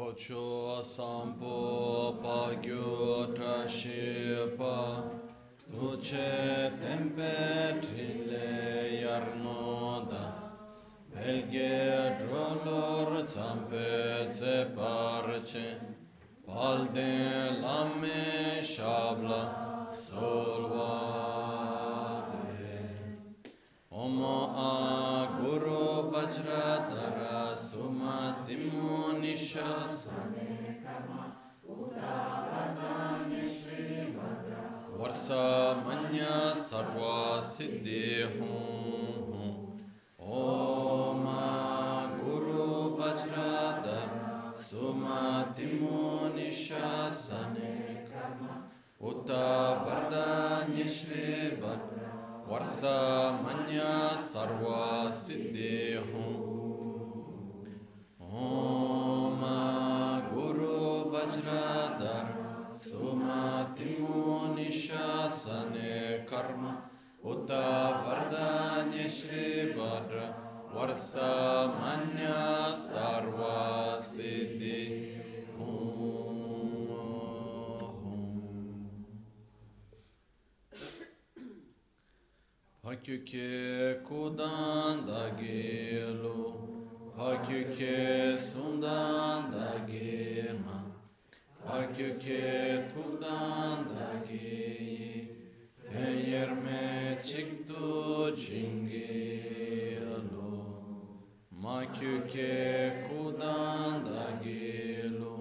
Ocho sampo pa gyu trashi pa Tuce tempe trille yarnoda. Belge drolor zampe ze parce Palde lame shabla solvade Omo a sumatimu nishasane Varsa manya sarva siddhi hum Om Guru Vajradhar Sumatimu Nishasane Uta Vardanya Shri Varsa manya siddhi hum Pakyuke kudan da gelu Pakyuke sundan da gema. Pakyuke tudan da geyi. Peyerme çıktı cingelo Makyuke kudan da gelu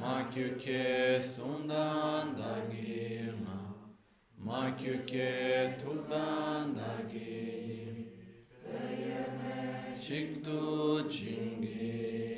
Makyuke sundan da gema. Makyuke tudan da geyi chik to jing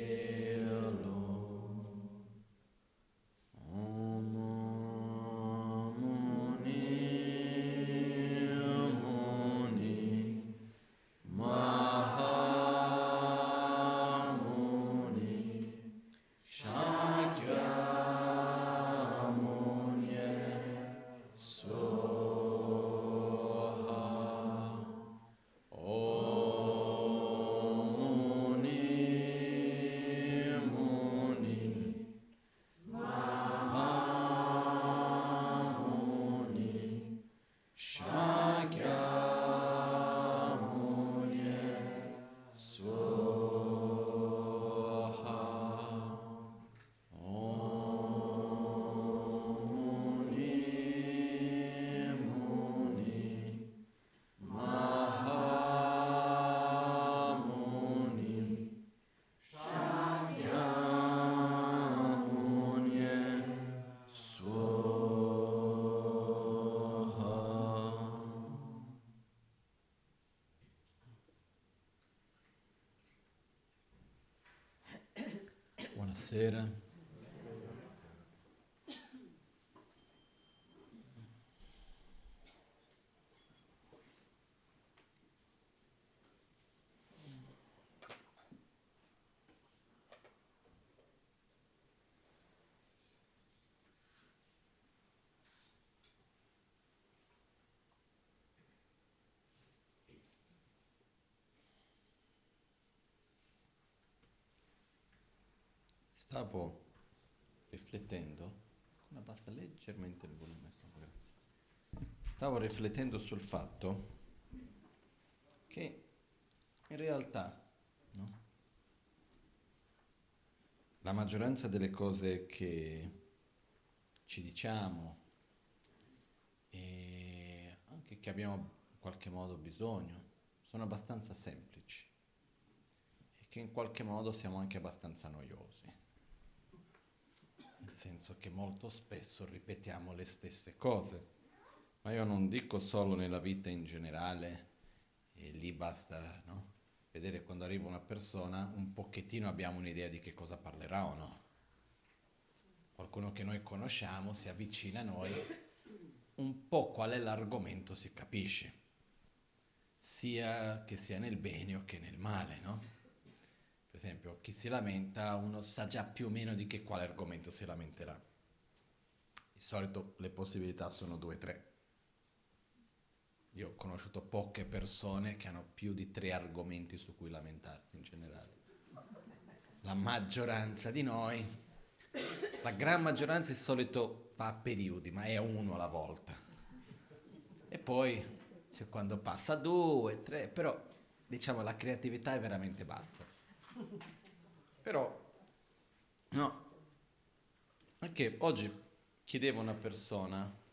financeira. Stavo riflettendo, una basta leggermente il volume, grazie. Stavo riflettendo sul fatto che in realtà no, la maggioranza delle cose che ci diciamo e anche che abbiamo in qualche modo bisogno sono abbastanza semplici e che in qualche modo siamo anche abbastanza noiosi senso che molto spesso ripetiamo le stesse cose, ma io non dico solo nella vita in generale, e lì basta no? vedere quando arriva una persona, un pochettino abbiamo un'idea di che cosa parlerà o no. Qualcuno che noi conosciamo si avvicina a noi, un po' qual è l'argomento si capisce, sia che sia nel bene o che nel male, no? Per esempio, chi si lamenta, uno sa già più o meno di che quale argomento si lamenterà. Di solito le possibilità sono due o tre. Io ho conosciuto poche persone che hanno più di tre argomenti su cui lamentarsi in generale. la maggioranza di noi, la gran maggioranza di solito fa a periodi, ma è uno alla volta. E poi c'è quando passa due, tre, però diciamo la creatività è veramente bassa. Però, no, anche oggi chiedevo a una persona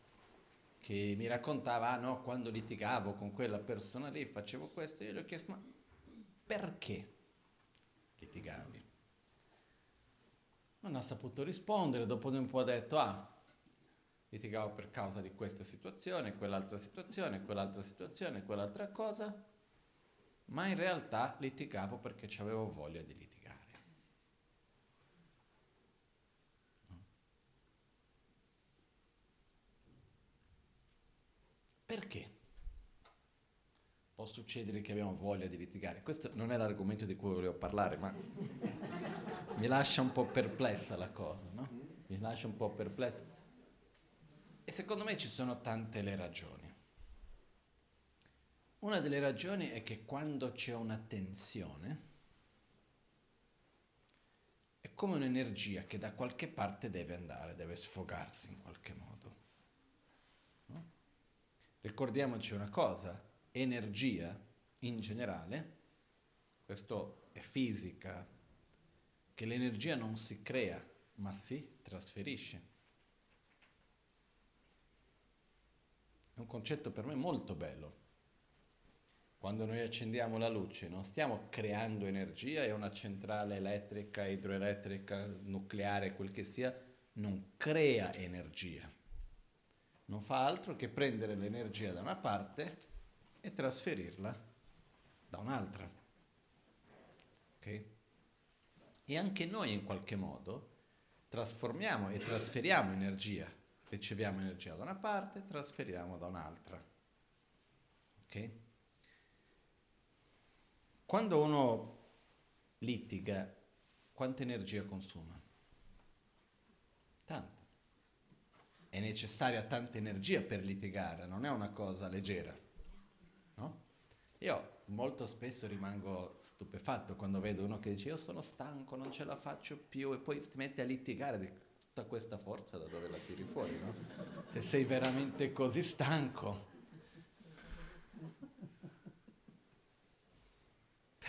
che mi raccontava, ah no, quando litigavo con quella persona lì facevo questo, io gli ho chiesto, ma perché litigavi? Non ha saputo rispondere, dopo un po' ha detto, ah, litigavo per causa di questa situazione, quell'altra situazione, quell'altra situazione, quell'altra cosa, ma in realtà litigavo perché avevo voglia di litigare. Perché? Può succedere che abbiamo voglia di litigare. Questo non è l'argomento di cui volevo parlare, ma mi lascia un po' perplessa la cosa, no? Mi lascia un po' perplessa. E secondo me ci sono tante le ragioni. Una delle ragioni è che quando c'è una tensione, è come un'energia che da qualche parte deve andare, deve sfogarsi in qualche modo. Ricordiamoci una cosa, energia in generale, questo è fisica, che l'energia non si crea, ma si trasferisce. È un concetto per me molto bello. Quando noi accendiamo la luce non stiamo creando energia e una centrale elettrica, idroelettrica, nucleare, quel che sia, non crea energia non fa altro che prendere l'energia da una parte e trasferirla da un'altra. Ok? E anche noi in qualche modo trasformiamo e trasferiamo energia, riceviamo energia da una parte, trasferiamo da un'altra. Ok? Quando uno litiga, quanta energia consuma? Tanta è necessaria tanta energia per litigare, non è una cosa leggera. No? Io molto spesso rimango stupefatto quando vedo uno che dice io sono stanco, non ce la faccio più e poi si mette a litigare di tutta questa forza da dove la tiri fuori, no? Se sei veramente così stanco.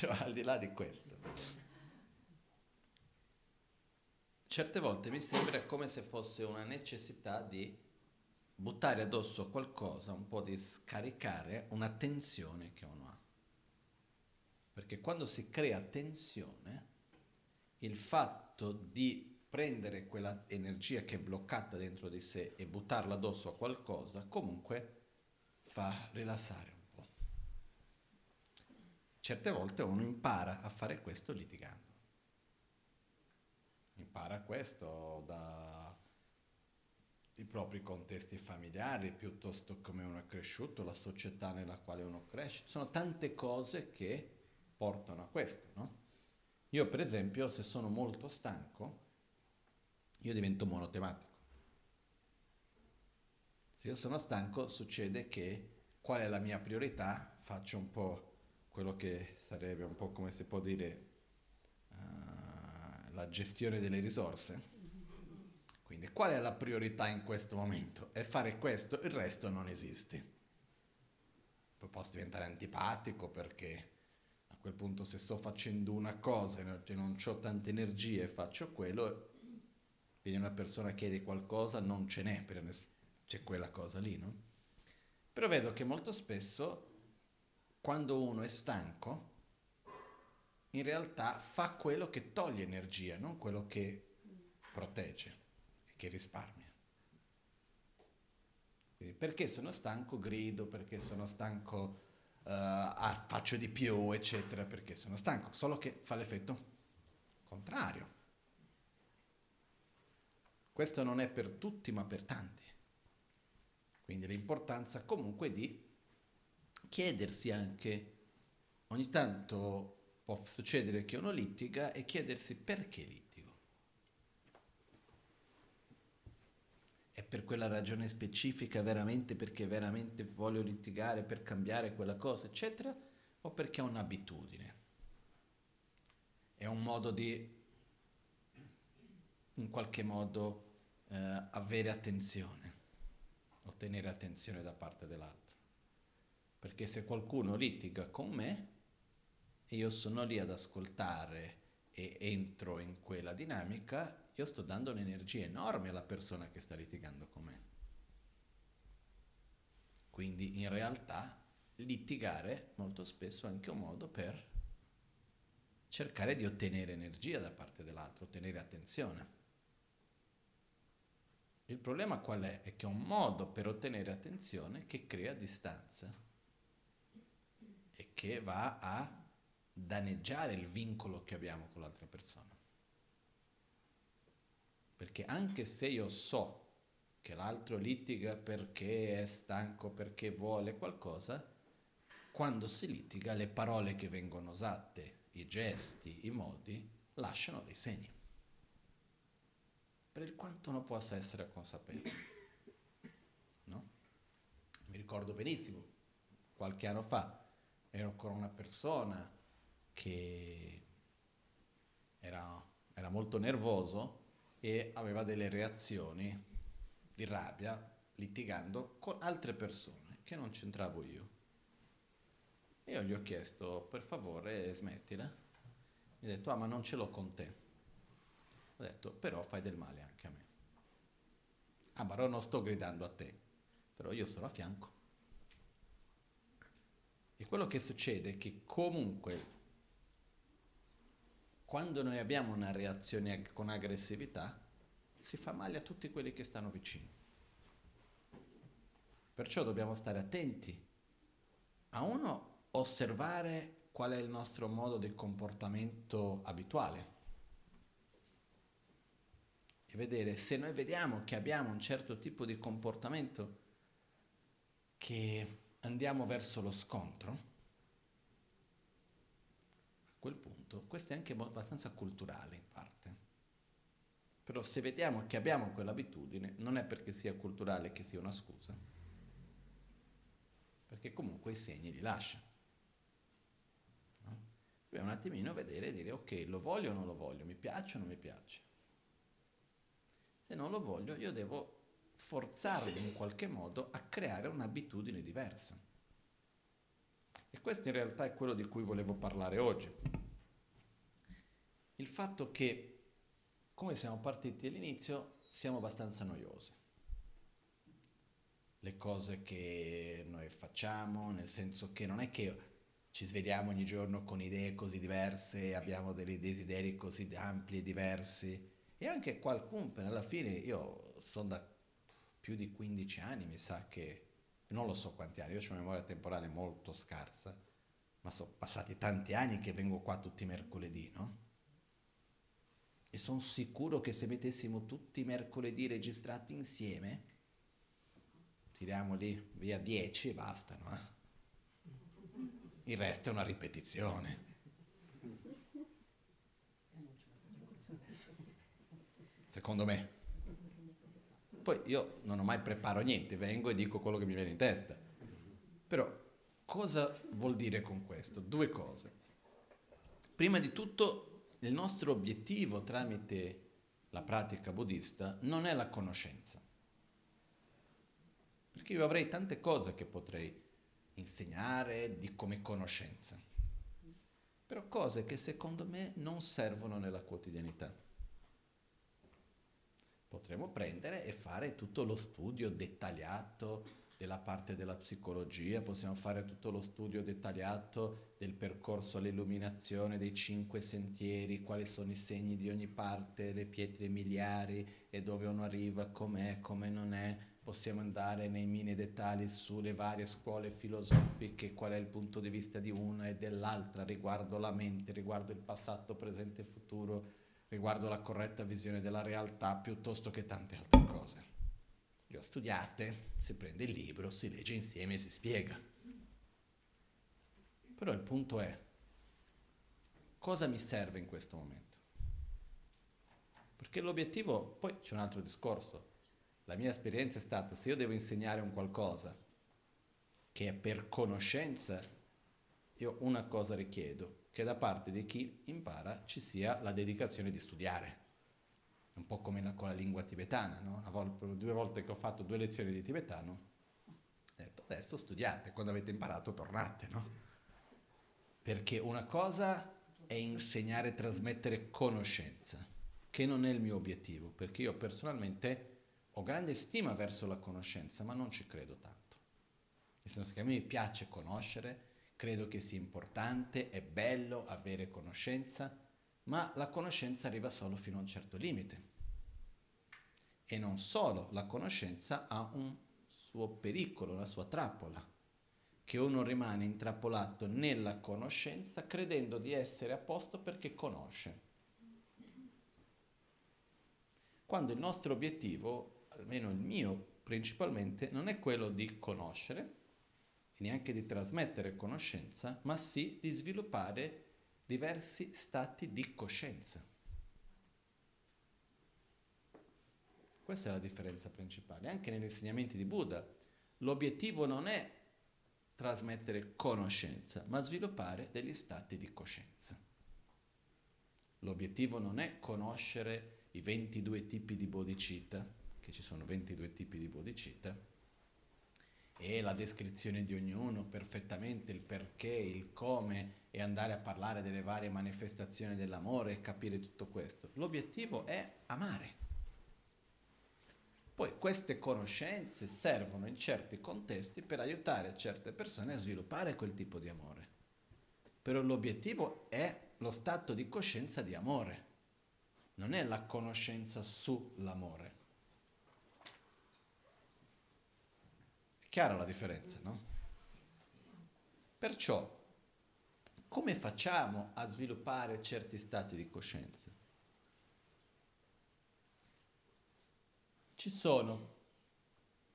Però al di là di questo, certe volte mi sembra come se fosse una necessità di buttare addosso qualcosa, un po' di scaricare una tensione che uno ha. Perché quando si crea tensione, il fatto di prendere quella energia che è bloccata dentro di sé e buttarla addosso a qualcosa, comunque fa rilassare. Certe volte uno impara a fare questo litigando impara questo dai propri contesti familiari, piuttosto come uno è cresciuto, la società nella quale uno cresce. Sono tante cose che portano a questo, no? Io per esempio, se sono molto stanco, io divento monotematico. Se io sono stanco succede che qual è la mia priorità? Faccio un po' quello che sarebbe un po' come si può dire la gestione delle risorse. Quindi qual è la priorità in questo momento? È fare questo, il resto non esiste. Poi posso diventare antipatico perché a quel punto se sto facendo una cosa e non ho tanta energia e faccio quello, viene una persona che chiede qualcosa, non ce n'è, c'è quella cosa lì, no? Però vedo che molto spesso quando uno è stanco, in realtà fa quello che toglie energia, non quello che protegge e che risparmia. Quindi perché sono stanco grido, perché sono stanco uh, faccio di più, eccetera, perché sono stanco, solo che fa l'effetto contrario. Questo non è per tutti, ma per tanti. Quindi l'importanza comunque di chiedersi anche ogni tanto può succedere che uno litiga e chiedersi perché litigo. È per quella ragione specifica veramente perché veramente voglio litigare per cambiare quella cosa, eccetera, o perché è un'abitudine? È un modo di in qualche modo eh, avere attenzione, ottenere attenzione da parte dell'altro. Perché se qualcuno litiga con me e io sono lì ad ascoltare e entro in quella dinamica, io sto dando un'energia enorme alla persona che sta litigando con me. Quindi in realtà litigare molto spesso è anche un modo per cercare di ottenere energia da parte dell'altro, ottenere attenzione. Il problema qual è? È che è un modo per ottenere attenzione che crea distanza che va a danneggiare il vincolo che abbiamo con l'altra persona. Perché anche se io so che l'altro litiga perché è stanco, perché vuole qualcosa, quando si litiga le parole che vengono usate, i gesti, i modi, lasciano dei segni. Per il quanto non possa essere consapevole. No? Mi ricordo benissimo, qualche anno fa ero con una persona che era, era molto nervoso e aveva delle reazioni di rabbia litigando con altre persone che non c'entravo io. E io gli ho chiesto, per favore, smettila. Mi ha detto, ah, ma non ce l'ho con te. Ho detto, però fai del male anche a me. Ah, ma non sto gridando a te, però io sono a fianco. E quello che succede è che comunque quando noi abbiamo una reazione con aggressività, si fa male a tutti quelli che stanno vicino. Perciò dobbiamo stare attenti a uno osservare qual è il nostro modo di comportamento abituale e vedere se noi vediamo che abbiamo un certo tipo di comportamento che andiamo verso lo scontro, quel punto, questo è anche abbastanza culturale in parte. Però se vediamo che abbiamo quell'abitudine, non è perché sia culturale che sia una scusa, perché comunque i segni li lascia. No? Dobbiamo un attimino vedere e dire ok, lo voglio o non lo voglio, mi piace o non mi piace. Se non lo voglio, io devo forzarmi in qualche modo a creare un'abitudine diversa. E questo in realtà è quello di cui volevo parlare oggi. Il fatto che, come siamo partiti all'inizio, siamo abbastanza noiosi. Le cose che noi facciamo, nel senso che non è che ci svegliamo ogni giorno con idee così diverse, abbiamo dei desideri così ampli e diversi. E anche qualcuno, alla fine, io sono da più di 15 anni, mi sa che non lo so quanti anni, io ho una memoria temporale molto scarsa, ma sono passati tanti anni che vengo qua tutti i mercoledì, no? E sono sicuro che se mettessimo tutti i mercoledì registrati insieme, tiriamo lì via 10 e bastano, eh? Il resto è una ripetizione. Secondo me. Poi io non ho mai preparo niente, vengo e dico quello che mi viene in testa. Però cosa vuol dire con questo? Due cose. Prima di tutto, il nostro obiettivo tramite la pratica buddista non è la conoscenza. Perché io avrei tante cose che potrei insegnare di come conoscenza, però cose che secondo me non servono nella quotidianità potremmo prendere e fare tutto lo studio dettagliato della parte della psicologia, possiamo fare tutto lo studio dettagliato del percorso all'illuminazione dei cinque sentieri, quali sono i segni di ogni parte, le pietre miliari e dove uno arriva, com'è, come non è. Possiamo andare nei mini dettagli sulle varie scuole filosofiche, qual è il punto di vista di una e dell'altra riguardo la mente, riguardo il passato, presente e futuro riguardo la corretta visione della realtà piuttosto che tante altre cose. Le ho studiate, si prende il libro, si legge insieme e si spiega. Però il punto è, cosa mi serve in questo momento? Perché l'obiettivo, poi c'è un altro discorso, la mia esperienza è stata, se io devo insegnare un qualcosa che è per conoscenza, io una cosa richiedo, che da parte di chi impara ci sia la dedicazione di studiare. Un po' come la, con la lingua tibetana, no? volta, due volte che ho fatto due lezioni di tibetano, ho detto adesso studiate, quando avete imparato tornate, no? Perché una cosa è insegnare e trasmettere conoscenza, che non è il mio obiettivo, perché io personalmente ho grande stima verso la conoscenza, ma non ci credo tanto. Nel senso che a me piace conoscere, credo che sia importante, è bello avere conoscenza, ma la conoscenza arriva solo fino a un certo limite. E non solo, la conoscenza ha un suo pericolo, la sua trappola, che uno rimane intrappolato nella conoscenza credendo di essere a posto perché conosce. Quando il nostro obiettivo, almeno il mio principalmente, non è quello di conoscere, neanche di trasmettere conoscenza, ma sì di sviluppare diversi stati di coscienza. Questa è la differenza principale. Anche negli insegnamenti di Buddha, l'obiettivo non è trasmettere conoscenza, ma sviluppare degli stati di coscienza. L'obiettivo non è conoscere i 22 tipi di bodhicitta, che ci sono 22 tipi di bodhicitta, e la descrizione di ognuno perfettamente, il perché, il come e andare a parlare delle varie manifestazioni dell'amore e capire tutto questo. L'obiettivo è amare. Poi queste conoscenze servono in certi contesti per aiutare certe persone a sviluppare quel tipo di amore. Però l'obiettivo è lo stato di coscienza di amore, non è la conoscenza sull'amore. È chiara la differenza, no? Perciò, come facciamo a sviluppare certi stati di coscienza? Ci sono,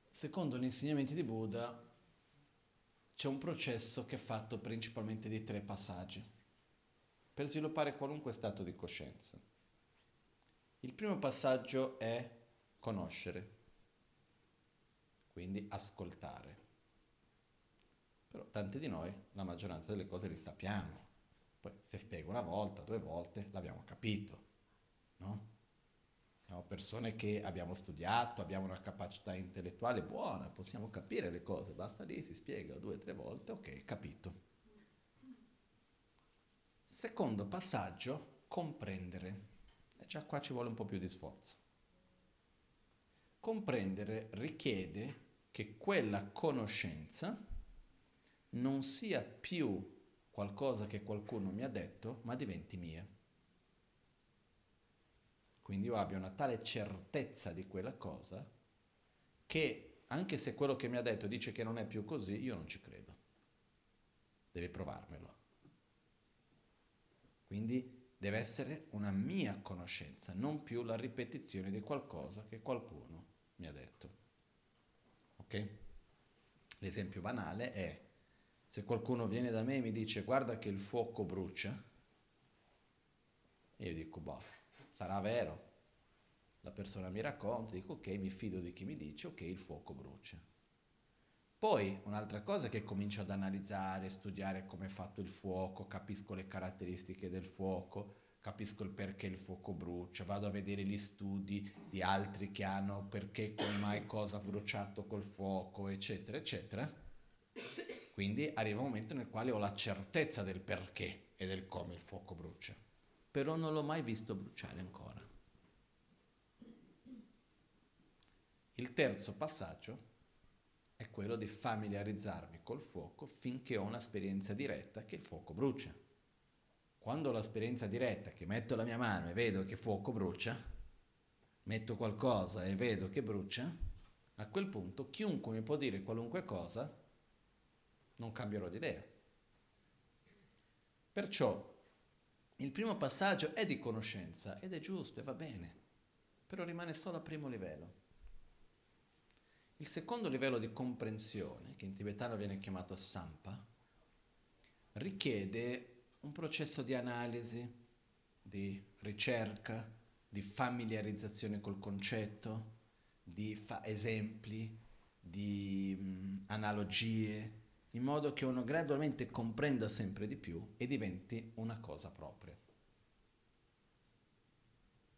secondo gli insegnamenti di Buddha, c'è un processo che è fatto principalmente di tre passaggi per sviluppare qualunque stato di coscienza. Il primo passaggio è conoscere, quindi ascoltare. Però tanti di noi, la maggioranza delle cose le sappiamo. Poi se spiego una volta, due volte, l'abbiamo capito, no? Siamo persone che abbiamo studiato, abbiamo una capacità intellettuale buona, possiamo capire le cose, basta lì, si spiega due tre volte, ok, capito. Secondo passaggio, comprendere. E già qua ci vuole un po' più di sforzo. Comprendere richiede che quella conoscenza non sia più qualcosa che qualcuno mi ha detto, ma diventi mia. Quindi io abbia una tale certezza di quella cosa che anche se quello che mi ha detto dice che non è più così, io non ci credo. Deve provarmelo. Quindi deve essere una mia conoscenza, non più la ripetizione di qualcosa che qualcuno mi ha detto. Ok? L'esempio banale è se qualcuno viene da me e mi dice guarda che il fuoco brucia, e io dico boh, sarà vero. La persona mi racconta, dico ok, mi fido di chi mi dice ok, il fuoco brucia. Poi un'altra cosa che comincio ad analizzare, studiare come è fatto il fuoco, capisco le caratteristiche del fuoco, capisco il perché il fuoco brucia, vado a vedere gli studi di altri che hanno perché, come mai, cosa ha bruciato col fuoco, eccetera, eccetera. Quindi arriva un momento nel quale ho la certezza del perché e del come il fuoco brucia però non l'ho mai visto bruciare ancora. Il terzo passaggio è quello di familiarizzarmi col fuoco finché ho un'esperienza diretta che il fuoco brucia. Quando ho l'esperienza diretta che metto la mia mano e vedo che fuoco brucia, metto qualcosa e vedo che brucia, a quel punto chiunque mi può dire qualunque cosa, non cambierò di idea. Perciò il primo passaggio è di conoscenza ed è giusto e va bene, però rimane solo a primo livello. Il secondo livello di comprensione, che in tibetano viene chiamato sampa, richiede un processo di analisi, di ricerca, di familiarizzazione col concetto, di fa- esempi, di mh, analogie, in modo che uno gradualmente comprenda sempre di più e diventi una cosa propria.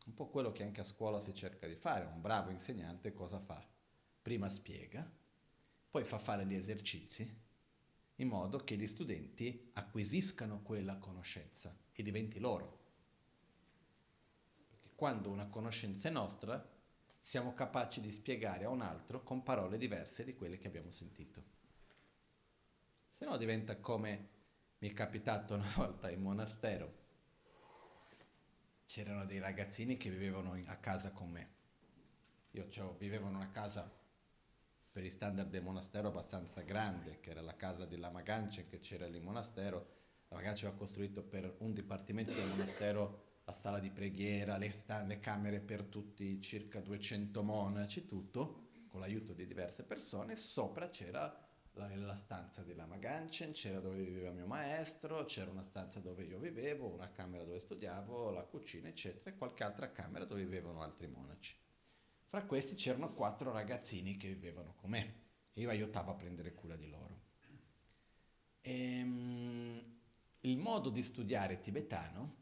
Un po' quello che anche a scuola si cerca di fare. Un bravo insegnante cosa fa? Prima spiega, poi fa fare gli esercizi in modo che gli studenti acquisiscano quella conoscenza e diventi loro. Perché quando una conoscenza è nostra, siamo capaci di spiegare a un altro con parole diverse di quelle che abbiamo sentito. Se no diventa come mi è capitato una volta in monastero. C'erano dei ragazzini che vivevano a casa con me. Io cioè, vivevo in una casa per i standard del monastero abbastanza grande, che era la casa di Lama Ganchen che c'era lì in monastero. Lama Ganchen aveva costruito per un dipartimento del monastero la sala di preghiera, le, sta- le camere per tutti, circa 200 monaci, tutto, con l'aiuto di diverse persone. Sopra c'era la, la stanza di Lama Ganchen, c'era dove viveva mio maestro, c'era una stanza dove io vivevo, una camera dove studiavo, la cucina, eccetera, e qualche altra camera dove vivevano altri monaci. Fra questi c'erano quattro ragazzini che vivevano con me e io aiutavo a prendere cura di loro. E, um, il modo di studiare tibetano,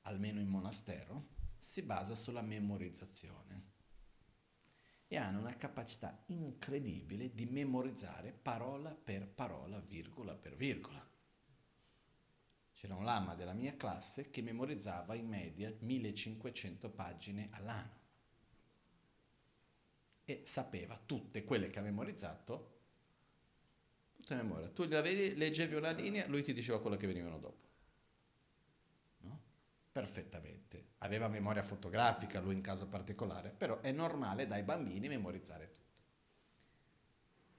almeno in monastero, si basa sulla memorizzazione e hanno una capacità incredibile di memorizzare parola per parola, virgola per virgola. C'era un lama della mia classe che memorizzava in media 1500 pagine all'anno e sapeva tutte quelle che ha memorizzato, tutte a memoria. Tu la vedi, leggevi una linea, lui ti diceva quello che venivano dopo. No? Perfettamente. Aveva memoria fotografica, lui in caso particolare, però è normale dai bambini memorizzare tutto.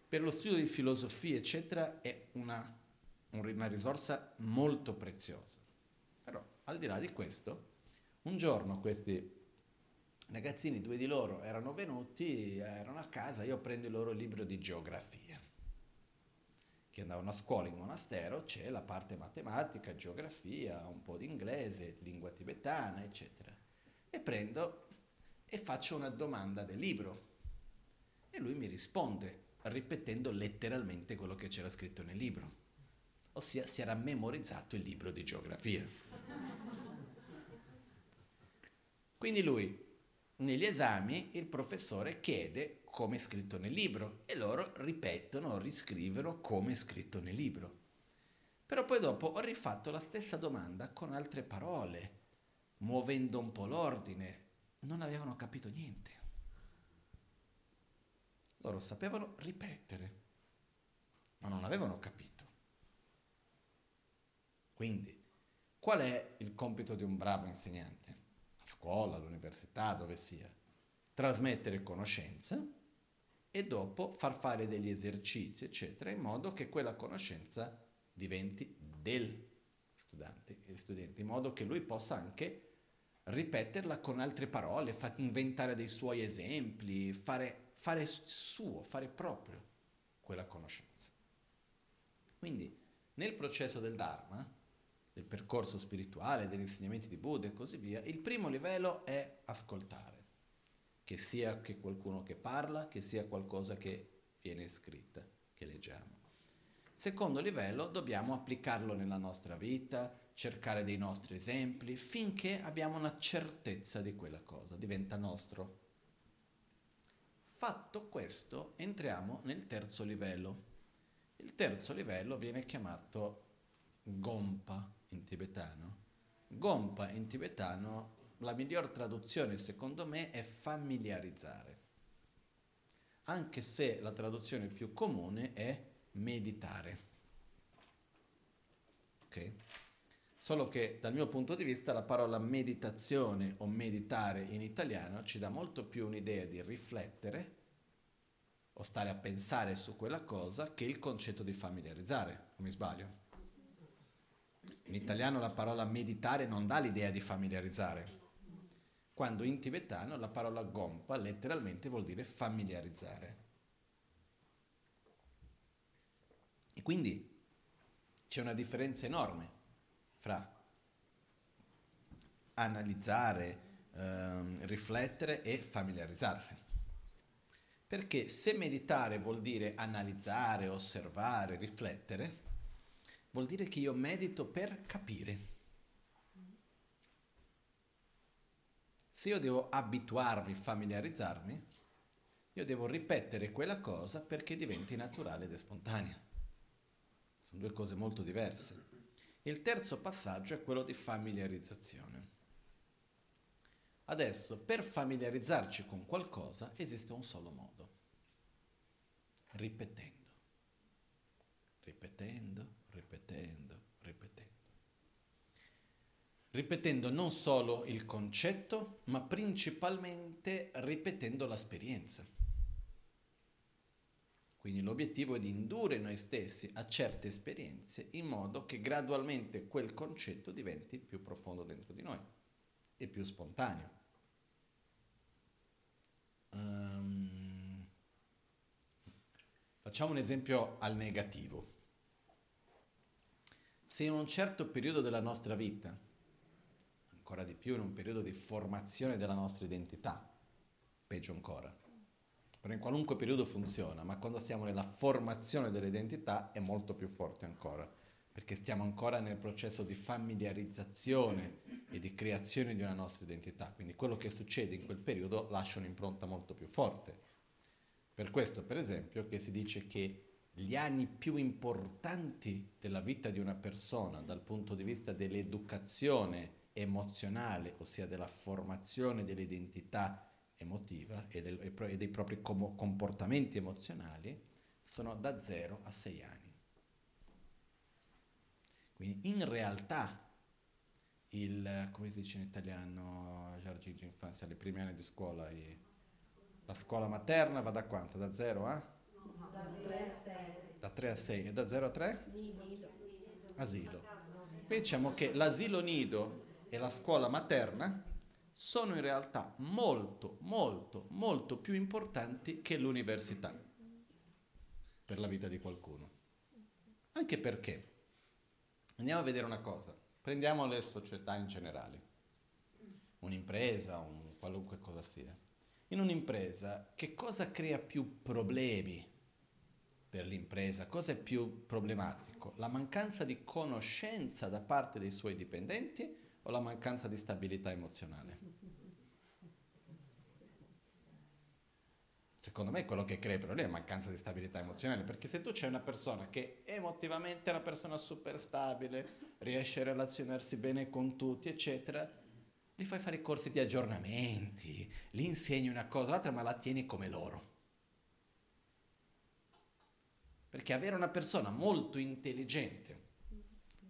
Per lo studio di filosofia, eccetera, è una, una risorsa molto preziosa. Però, al di là di questo, un giorno questi ragazzini, due di loro erano venuti, erano a casa, io prendo il loro libro di geografia, che andavano a scuola in monastero, c'è la parte matematica, geografia, un po' di inglese, lingua tibetana, eccetera. E prendo e faccio una domanda del libro. E lui mi risponde ripetendo letteralmente quello che c'era scritto nel libro. Ossia si era memorizzato il libro di geografia. Quindi lui negli esami il professore chiede come è scritto nel libro e loro ripetono, riscrivono come è scritto nel libro. Però poi dopo ho rifatto la stessa domanda con altre parole, muovendo un po' l'ordine. Non avevano capito niente. Loro sapevano ripetere, ma non avevano capito. Quindi, qual è il compito di un bravo insegnante? Scuola, all'università, dove sia, trasmettere conoscenza e dopo far fare degli esercizi, eccetera, in modo che quella conoscenza diventi del studente, studente in modo che lui possa anche ripeterla con altre parole, fa, inventare dei suoi esempi, fare, fare suo, fare proprio quella conoscenza. Quindi nel processo del Dharma, del percorso spirituale, degli insegnamenti di Buddha e così via, il primo livello è ascoltare, che sia che qualcuno che parla, che sia qualcosa che viene scritta, che leggiamo. Secondo livello dobbiamo applicarlo nella nostra vita, cercare dei nostri esempi, finché abbiamo una certezza di quella cosa, diventa nostro. Fatto questo, entriamo nel terzo livello. Il terzo livello viene chiamato Gompa, in tibetano. Gompa in tibetano, la miglior traduzione secondo me è familiarizzare, anche se la traduzione più comune è meditare. Ok? Solo che dal mio punto di vista la parola meditazione o meditare in italiano ci dà molto più un'idea di riflettere o stare a pensare su quella cosa che il concetto di familiarizzare, o mi sbaglio? In italiano la parola meditare non dà l'idea di familiarizzare, quando in tibetano la parola gompa letteralmente vuol dire familiarizzare. E quindi c'è una differenza enorme fra analizzare, ehm, riflettere e familiarizzarsi. Perché se meditare vuol dire analizzare, osservare, riflettere, vuol dire che io medito per capire. Se io devo abituarmi, familiarizzarmi, io devo ripetere quella cosa perché diventi naturale ed è spontanea. Sono due cose molto diverse. Il terzo passaggio è quello di familiarizzazione. Adesso, per familiarizzarci con qualcosa esiste un solo modo. Ripetendo. Ripetendo, ripetendo, ripetendo non solo il concetto, ma principalmente ripetendo l'esperienza. Quindi l'obiettivo è di indurre noi stessi a certe esperienze in modo che gradualmente quel concetto diventi più profondo dentro di noi e più spontaneo. Um, facciamo un esempio al negativo. Se in un certo periodo della nostra vita ancora di più in un periodo di formazione della nostra identità, peggio ancora. Però in qualunque periodo funziona, ma quando siamo nella formazione dell'identità è molto più forte ancora, perché stiamo ancora nel processo di familiarizzazione e di creazione di una nostra identità. Quindi quello che succede in quel periodo lascia un'impronta molto più forte. Per questo, per esempio, che si dice che gli anni più importanti della vita di una persona dal punto di vista dell'educazione emozionale, ossia della formazione dell'identità emotiva e, del, e dei propri com- comportamenti emozionali, sono da 0 a 6 anni. Quindi in realtà il, come si dice in italiano, giardino di infanzia, le prime anni di scuola, la scuola materna va da quanto? Da 0 a? Da 3 a 6. Da 3 a 6 e da 0 a 3? Asilo. Quindi diciamo che l'asilo nido e la scuola materna sono in realtà molto, molto, molto più importanti che l'università per la vita di qualcuno. Anche perché, andiamo a vedere una cosa, prendiamo le società in generale, un'impresa, un qualunque cosa sia. In un'impresa che cosa crea più problemi per l'impresa? Cosa è più problematico? La mancanza di conoscenza da parte dei suoi dipendenti o la mancanza di stabilità emozionale? Secondo me quello che crea il problema è mancanza di stabilità emozionale, perché se tu c'è una persona che emotivamente è una persona super stabile, riesce a relazionarsi bene con tutti, eccetera, gli fai fare corsi di aggiornamenti, gli insegni una cosa, l'altra, ma la tieni come loro. Perché avere una persona molto intelligente,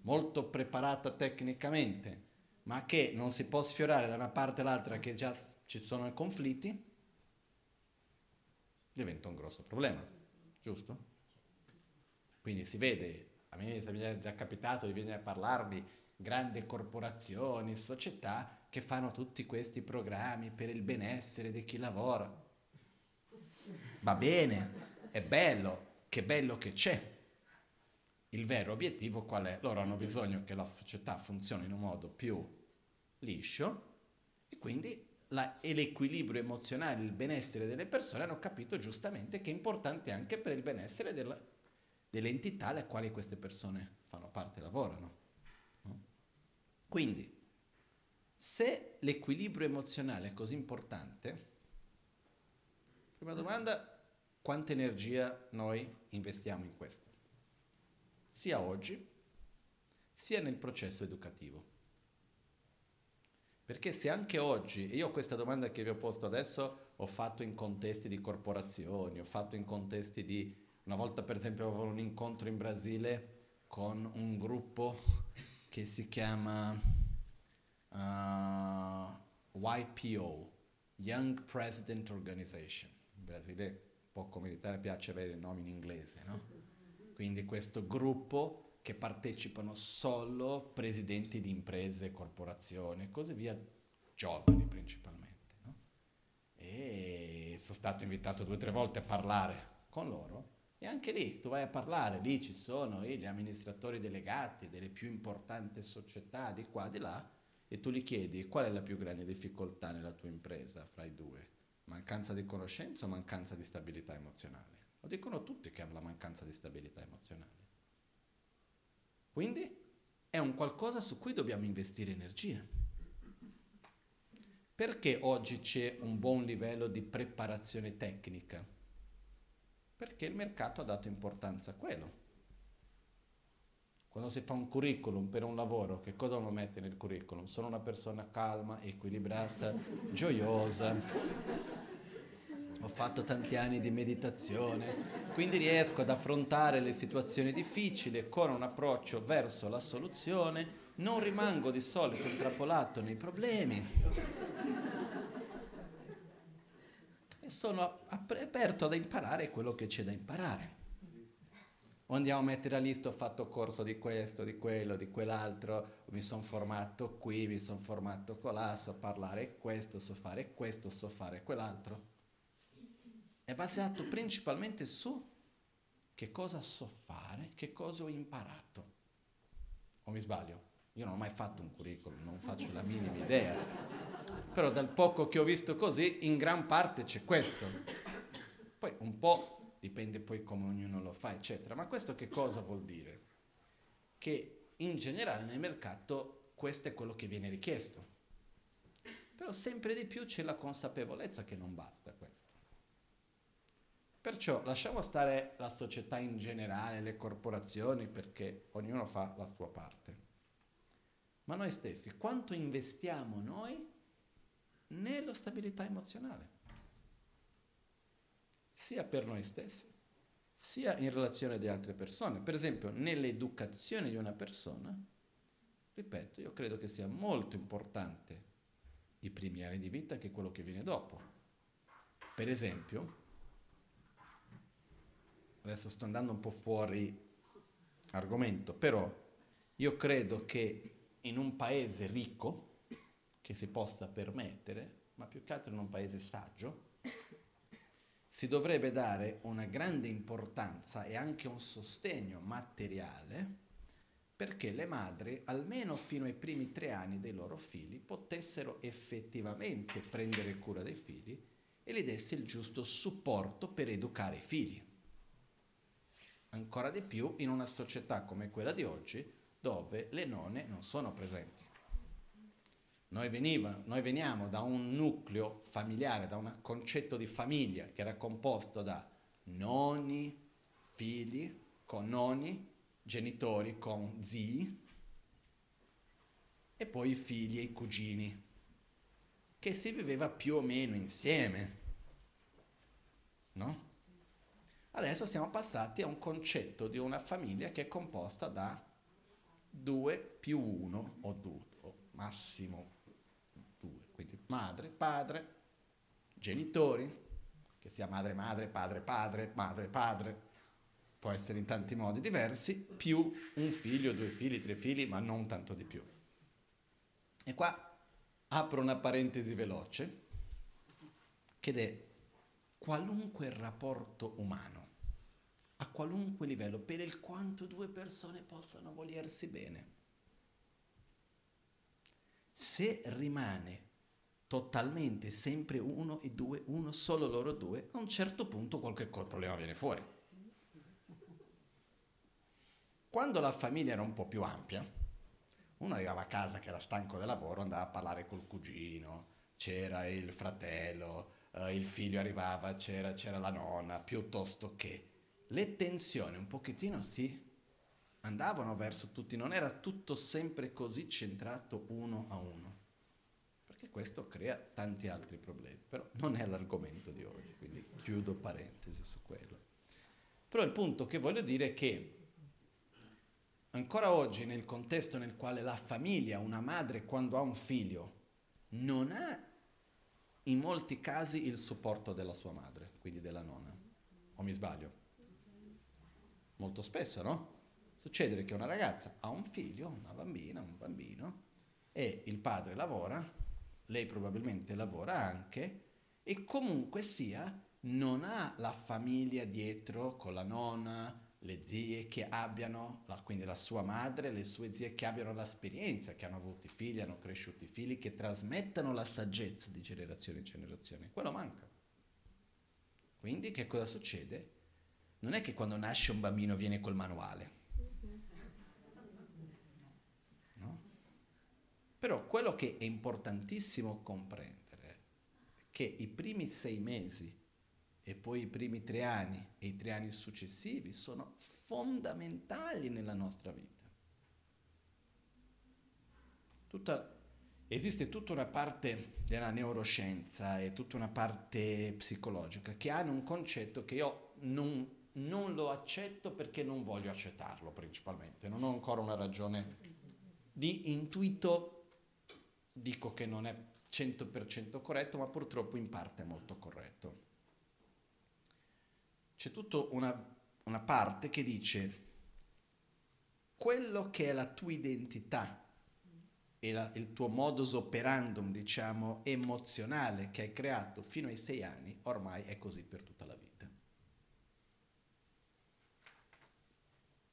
molto preparata tecnicamente, ma che non si può sfiorare da una parte all'altra che già ci sono conflitti, diventa un grosso problema, giusto? Quindi si vede, a me mi è già capitato di venire a parlarmi grandi corporazioni, società che fanno tutti questi programmi per il benessere di chi lavora. Va bene, è bello, che bello che c'è, il vero obiettivo qual è? Loro hanno bisogno che la società funzioni in un modo più liscio e quindi la, e l'equilibrio emozionale, il benessere delle persone hanno capito giustamente che è importante anche per il benessere della, delle entità alle quali queste persone fanno parte lavorano. No? Quindi, se l'equilibrio emozionale è così importante, prima domanda, quanta energia noi investiamo in questo? Sia oggi, sia nel processo educativo. Perché se anche oggi, io questa domanda che vi ho posto adesso ho fatto in contesti di corporazioni, ho fatto in contesti di, una volta per esempio avevo un incontro in Brasile con un gruppo che si chiama uh, YPO, Young President Organization. In Brasile poco militare piace avere i nomi in inglese, no? Quindi questo gruppo che partecipano solo presidenti di imprese, corporazioni e così via, giovani principalmente. No? E sono stato invitato due o tre volte a parlare con loro e anche lì tu vai a parlare, lì ci sono gli amministratori delegati delle più importanti società di qua, di là, e tu gli chiedi qual è la più grande difficoltà nella tua impresa fra i due, mancanza di conoscenza o mancanza di stabilità emozionale. Lo dicono tutti che hanno la mancanza di stabilità emozionale. Quindi è un qualcosa su cui dobbiamo investire energia. Perché oggi c'è un buon livello di preparazione tecnica? Perché il mercato ha dato importanza a quello. Quando si fa un curriculum per un lavoro, che cosa uno mette nel curriculum? Sono una persona calma, equilibrata, gioiosa. Ho fatto tanti anni di meditazione, quindi riesco ad affrontare le situazioni difficili con un approccio verso la soluzione, non rimango di solito intrappolato nei problemi. E sono aperto ad imparare quello che c'è da imparare. O andiamo a mettere a lista, ho fatto corso di questo, di quello, di quell'altro, mi sono formato qui, mi sono formato colà, so parlare questo, so fare questo, so fare quell'altro. È basato principalmente su che cosa so fare, che cosa ho imparato. O mi sbaglio? Io non ho mai fatto un curriculum, non faccio la minima idea. Però dal poco che ho visto così, in gran parte c'è questo. Poi un po' dipende poi come ognuno lo fa, eccetera. Ma questo che cosa vuol dire? Che in generale nel mercato questo è quello che viene richiesto. Però sempre di più c'è la consapevolezza che non basta questo. Perciò lasciamo stare la società in generale, le corporazioni, perché ognuno fa la sua parte. Ma noi stessi, quanto investiamo noi nella stabilità emozionale? Sia per noi stessi, sia in relazione ad altre persone. Per esempio, nell'educazione di una persona, ripeto, io credo che sia molto importante i primi anni di vita che quello che viene dopo. Per esempio, adesso sto andando un po' fuori argomento, però io credo che in un paese ricco, che si possa permettere, ma più che altro in un paese saggio, si dovrebbe dare una grande importanza e anche un sostegno materiale perché le madri, almeno fino ai primi tre anni dei loro figli, potessero effettivamente prendere cura dei figli e gli desse il giusto supporto per educare i figli. Ancora di più in una società come quella di oggi, dove le nonne non sono presenti. Noi, veniva, noi, veniamo da un nucleo familiare, da un concetto di famiglia che era composto da nonni, figli, con nonni, genitori, con zii e poi i figli e i cugini, che si viveva più o meno insieme. No? Adesso siamo passati a un concetto di una famiglia che è composta da due più uno o due, o massimo quindi madre, padre, genitori, che sia madre, madre, padre, padre, madre, padre, può essere in tanti modi diversi, più un figlio, due figli, tre figli, ma non tanto di più. E qua apro una parentesi veloce, che è qualunque rapporto umano, a qualunque livello, per il quanto due persone possano volersi bene. Se rimane totalmente sempre uno e due, uno, solo loro due, a un certo punto qualche problema viene fuori. Quando la famiglia era un po' più ampia, uno arrivava a casa che era stanco del lavoro, andava a parlare col cugino, c'era il fratello, eh, il figlio arrivava, c'era, c'era la nonna, piuttosto che le tensioni un pochettino si andavano verso tutti, non era tutto sempre così centrato uno a uno questo crea tanti altri problemi, però non è l'argomento di oggi, quindi chiudo parentesi su quello. Però il punto che voglio dire è che ancora oggi nel contesto nel quale la famiglia, una madre quando ha un figlio, non ha in molti casi il supporto della sua madre, quindi della nonna, o mi sbaglio? Molto spesso, no? Succede che una ragazza ha un figlio, una bambina, un bambino, e il padre lavora, lei probabilmente lavora anche e comunque sia non ha la famiglia dietro con la nonna, le zie che abbiano, la, quindi la sua madre, le sue zie che abbiano l'esperienza, che hanno avuto figli, hanno cresciuto i figli, che trasmettano la saggezza di generazione in generazione. Quello manca. Quindi che cosa succede? Non è che quando nasce un bambino viene col manuale. Però quello che è importantissimo comprendere che i primi sei mesi e poi i primi tre anni e i tre anni successivi sono fondamentali nella nostra vita. Tutta, esiste tutta una parte della neuroscienza e tutta una parte psicologica che hanno un concetto che io non, non lo accetto perché non voglio accettarlo principalmente, non ho ancora una ragione di intuito, dico che non è 100% corretto, ma purtroppo in parte è molto corretto. C'è tutta una, una parte che dice quello che è la tua identità e la, il tuo modus operandum, diciamo, emozionale che hai creato fino ai sei anni, ormai è così per tutta la vita.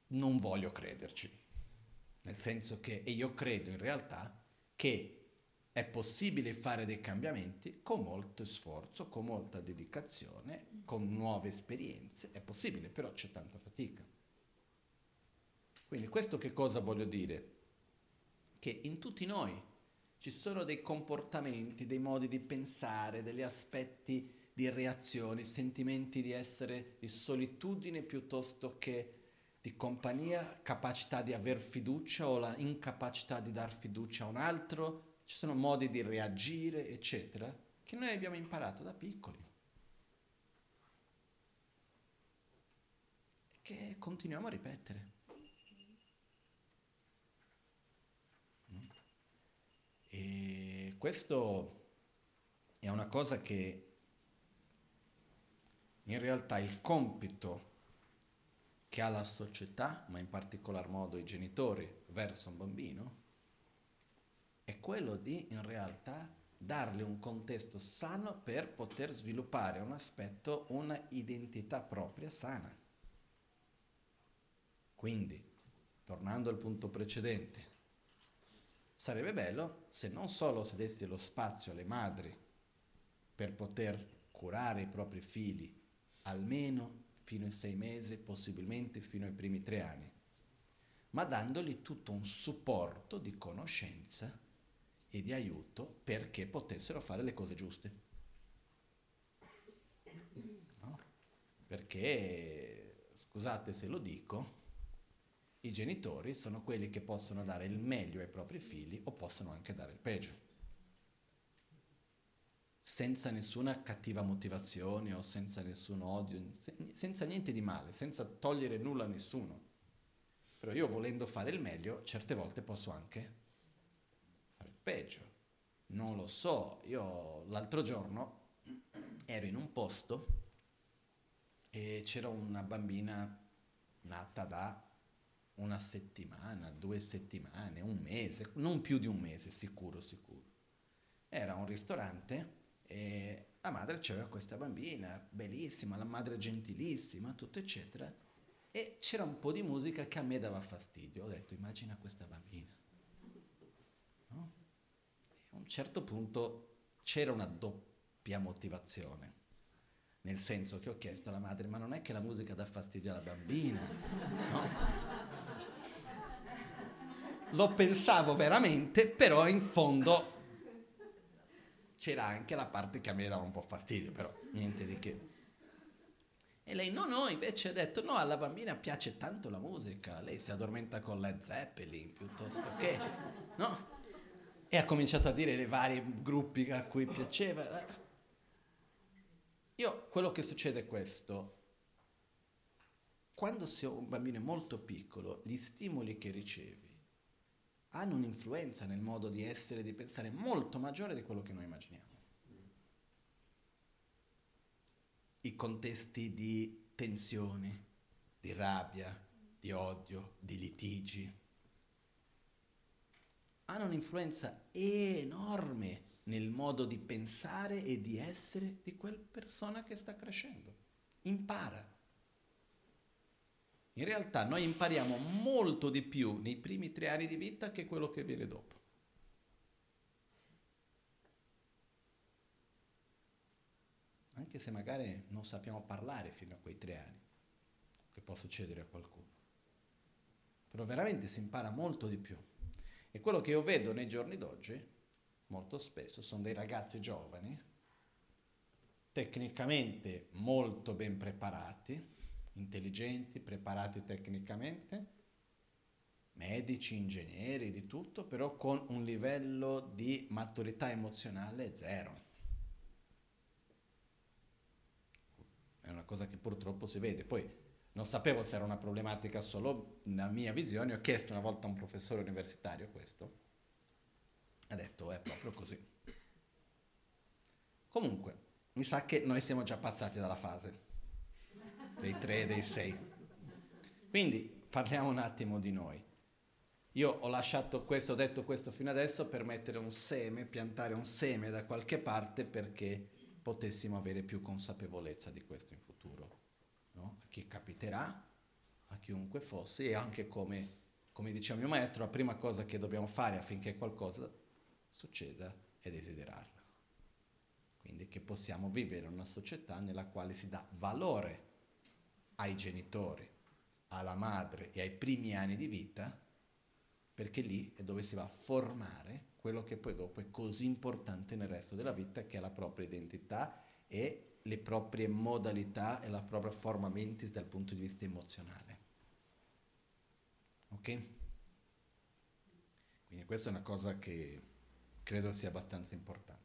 Non voglio crederci, nel senso che, e io credo in realtà, che è possibile fare dei cambiamenti con molto sforzo, con molta dedicazione, con nuove esperienze, è possibile, però c'è tanta fatica. Quindi questo che cosa voglio dire? Che in tutti noi ci sono dei comportamenti, dei modi di pensare, degli aspetti di reazioni, sentimenti di essere di solitudine piuttosto che di compagnia, capacità di aver fiducia o la incapacità di dar fiducia a un altro, ci sono modi di reagire, eccetera, che noi abbiamo imparato da piccoli. E che continuiamo a ripetere. E questo è una cosa che in realtà il compito che ha la società, ma in particolar modo i genitori verso un bambino, è quello di in realtà dargli un contesto sano per poter sviluppare un aspetto, una identità propria sana. Quindi, tornando al punto precedente, sarebbe bello se non solo si desse lo spazio alle madri per poter curare i propri figli almeno fino ai sei mesi, possibilmente fino ai primi tre anni, ma dandogli tutto un supporto di conoscenza e di aiuto perché potessero fare le cose giuste. No? Perché, scusate se lo dico, i genitori sono quelli che possono dare il meglio ai propri figli o possono anche dare il peggio. Senza nessuna cattiva motivazione o senza nessun odio, senza niente di male, senza togliere nulla a nessuno. Però io volendo fare il meglio, certe volte posso anche peggio. Non lo so, io l'altro giorno ero in un posto e c'era una bambina nata da una settimana, due settimane, un mese, non più di un mese, sicuro, sicuro. Era un ristorante e la madre c'aveva questa bambina, bellissima, la madre gentilissima, tutto eccetera. E c'era un po' di musica che a me dava fastidio. Ho detto, immagina questa bambina un certo punto c'era una doppia motivazione, nel senso che ho chiesto alla madre, ma non è che la musica dà fastidio alla bambina? No? Lo pensavo veramente, però in fondo c'era anche la parte che a me dava un po' fastidio, però niente di che. E lei no, no, invece ha detto no, alla bambina piace tanto la musica, lei si addormenta con Led Zeppelin piuttosto che, no? E ha cominciato a dire le varie gruppi a cui piaceva. Io, quello che succede è questo. Quando sei un bambino molto piccolo, gli stimoli che ricevi hanno un'influenza nel modo di essere e di pensare molto maggiore di quello che noi immaginiamo. I contesti di tensione, di rabbia, di odio, di litigi, hanno un'influenza enorme nel modo di pensare e di essere di quella persona che sta crescendo. Impara. In realtà noi impariamo molto di più nei primi tre anni di vita che quello che viene dopo. Anche se magari non sappiamo parlare fino a quei tre anni, che può succedere a qualcuno. Però veramente si impara molto di più. E quello che io vedo nei giorni d'oggi, molto spesso, sono dei ragazzi giovani tecnicamente molto ben preparati, intelligenti, preparati tecnicamente, medici, ingegneri, di tutto, però con un livello di maturità emozionale zero. È una cosa che purtroppo si vede. Poi non sapevo se era una problematica solo nella mia visione, ho chiesto una volta a un professore universitario questo, ha detto è proprio così. Comunque, mi sa che noi siamo già passati dalla fase dei tre, dei sei. Quindi parliamo un attimo di noi. Io ho lasciato questo, ho detto questo fino adesso per mettere un seme, piantare un seme da qualche parte perché potessimo avere più consapevolezza di questo in futuro. Chi capiterà, a chiunque fosse e anche come, come diceva mio maestro, la prima cosa che dobbiamo fare affinché qualcosa succeda è desiderarla. Quindi che possiamo vivere in una società nella quale si dà valore ai genitori, alla madre e ai primi anni di vita perché lì è dove si va a formare quello che poi dopo è così importante nel resto della vita, che è la propria identità e le proprie modalità e la propria forma mentis dal punto di vista emozionale. Ok? Quindi questa è una cosa che credo sia abbastanza importante.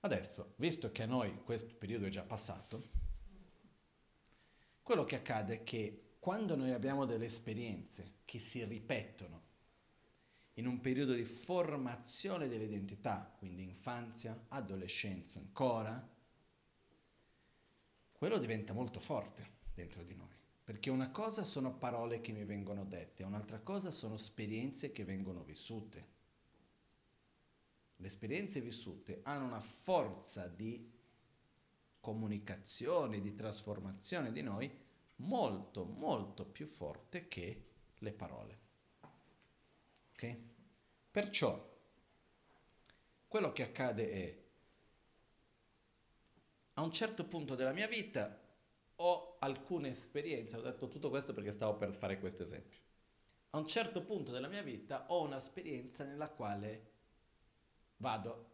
Adesso, visto che a noi questo periodo è già passato, quello che accade è che quando noi abbiamo delle esperienze che si ripetono in un periodo di formazione dell'identità, quindi infanzia, adolescenza ancora, quello diventa molto forte dentro di noi. Perché una cosa sono parole che mi vengono dette, un'altra cosa sono esperienze che vengono vissute. Le esperienze vissute hanno una forza di comunicazione, di trasformazione di noi molto, molto più forte che le parole. Ok? Perciò quello che accade è a un certo punto della mia vita ho alcune esperienze, ho detto tutto questo perché stavo per fare questo esempio. A un certo punto della mia vita ho un'esperienza nella quale vado,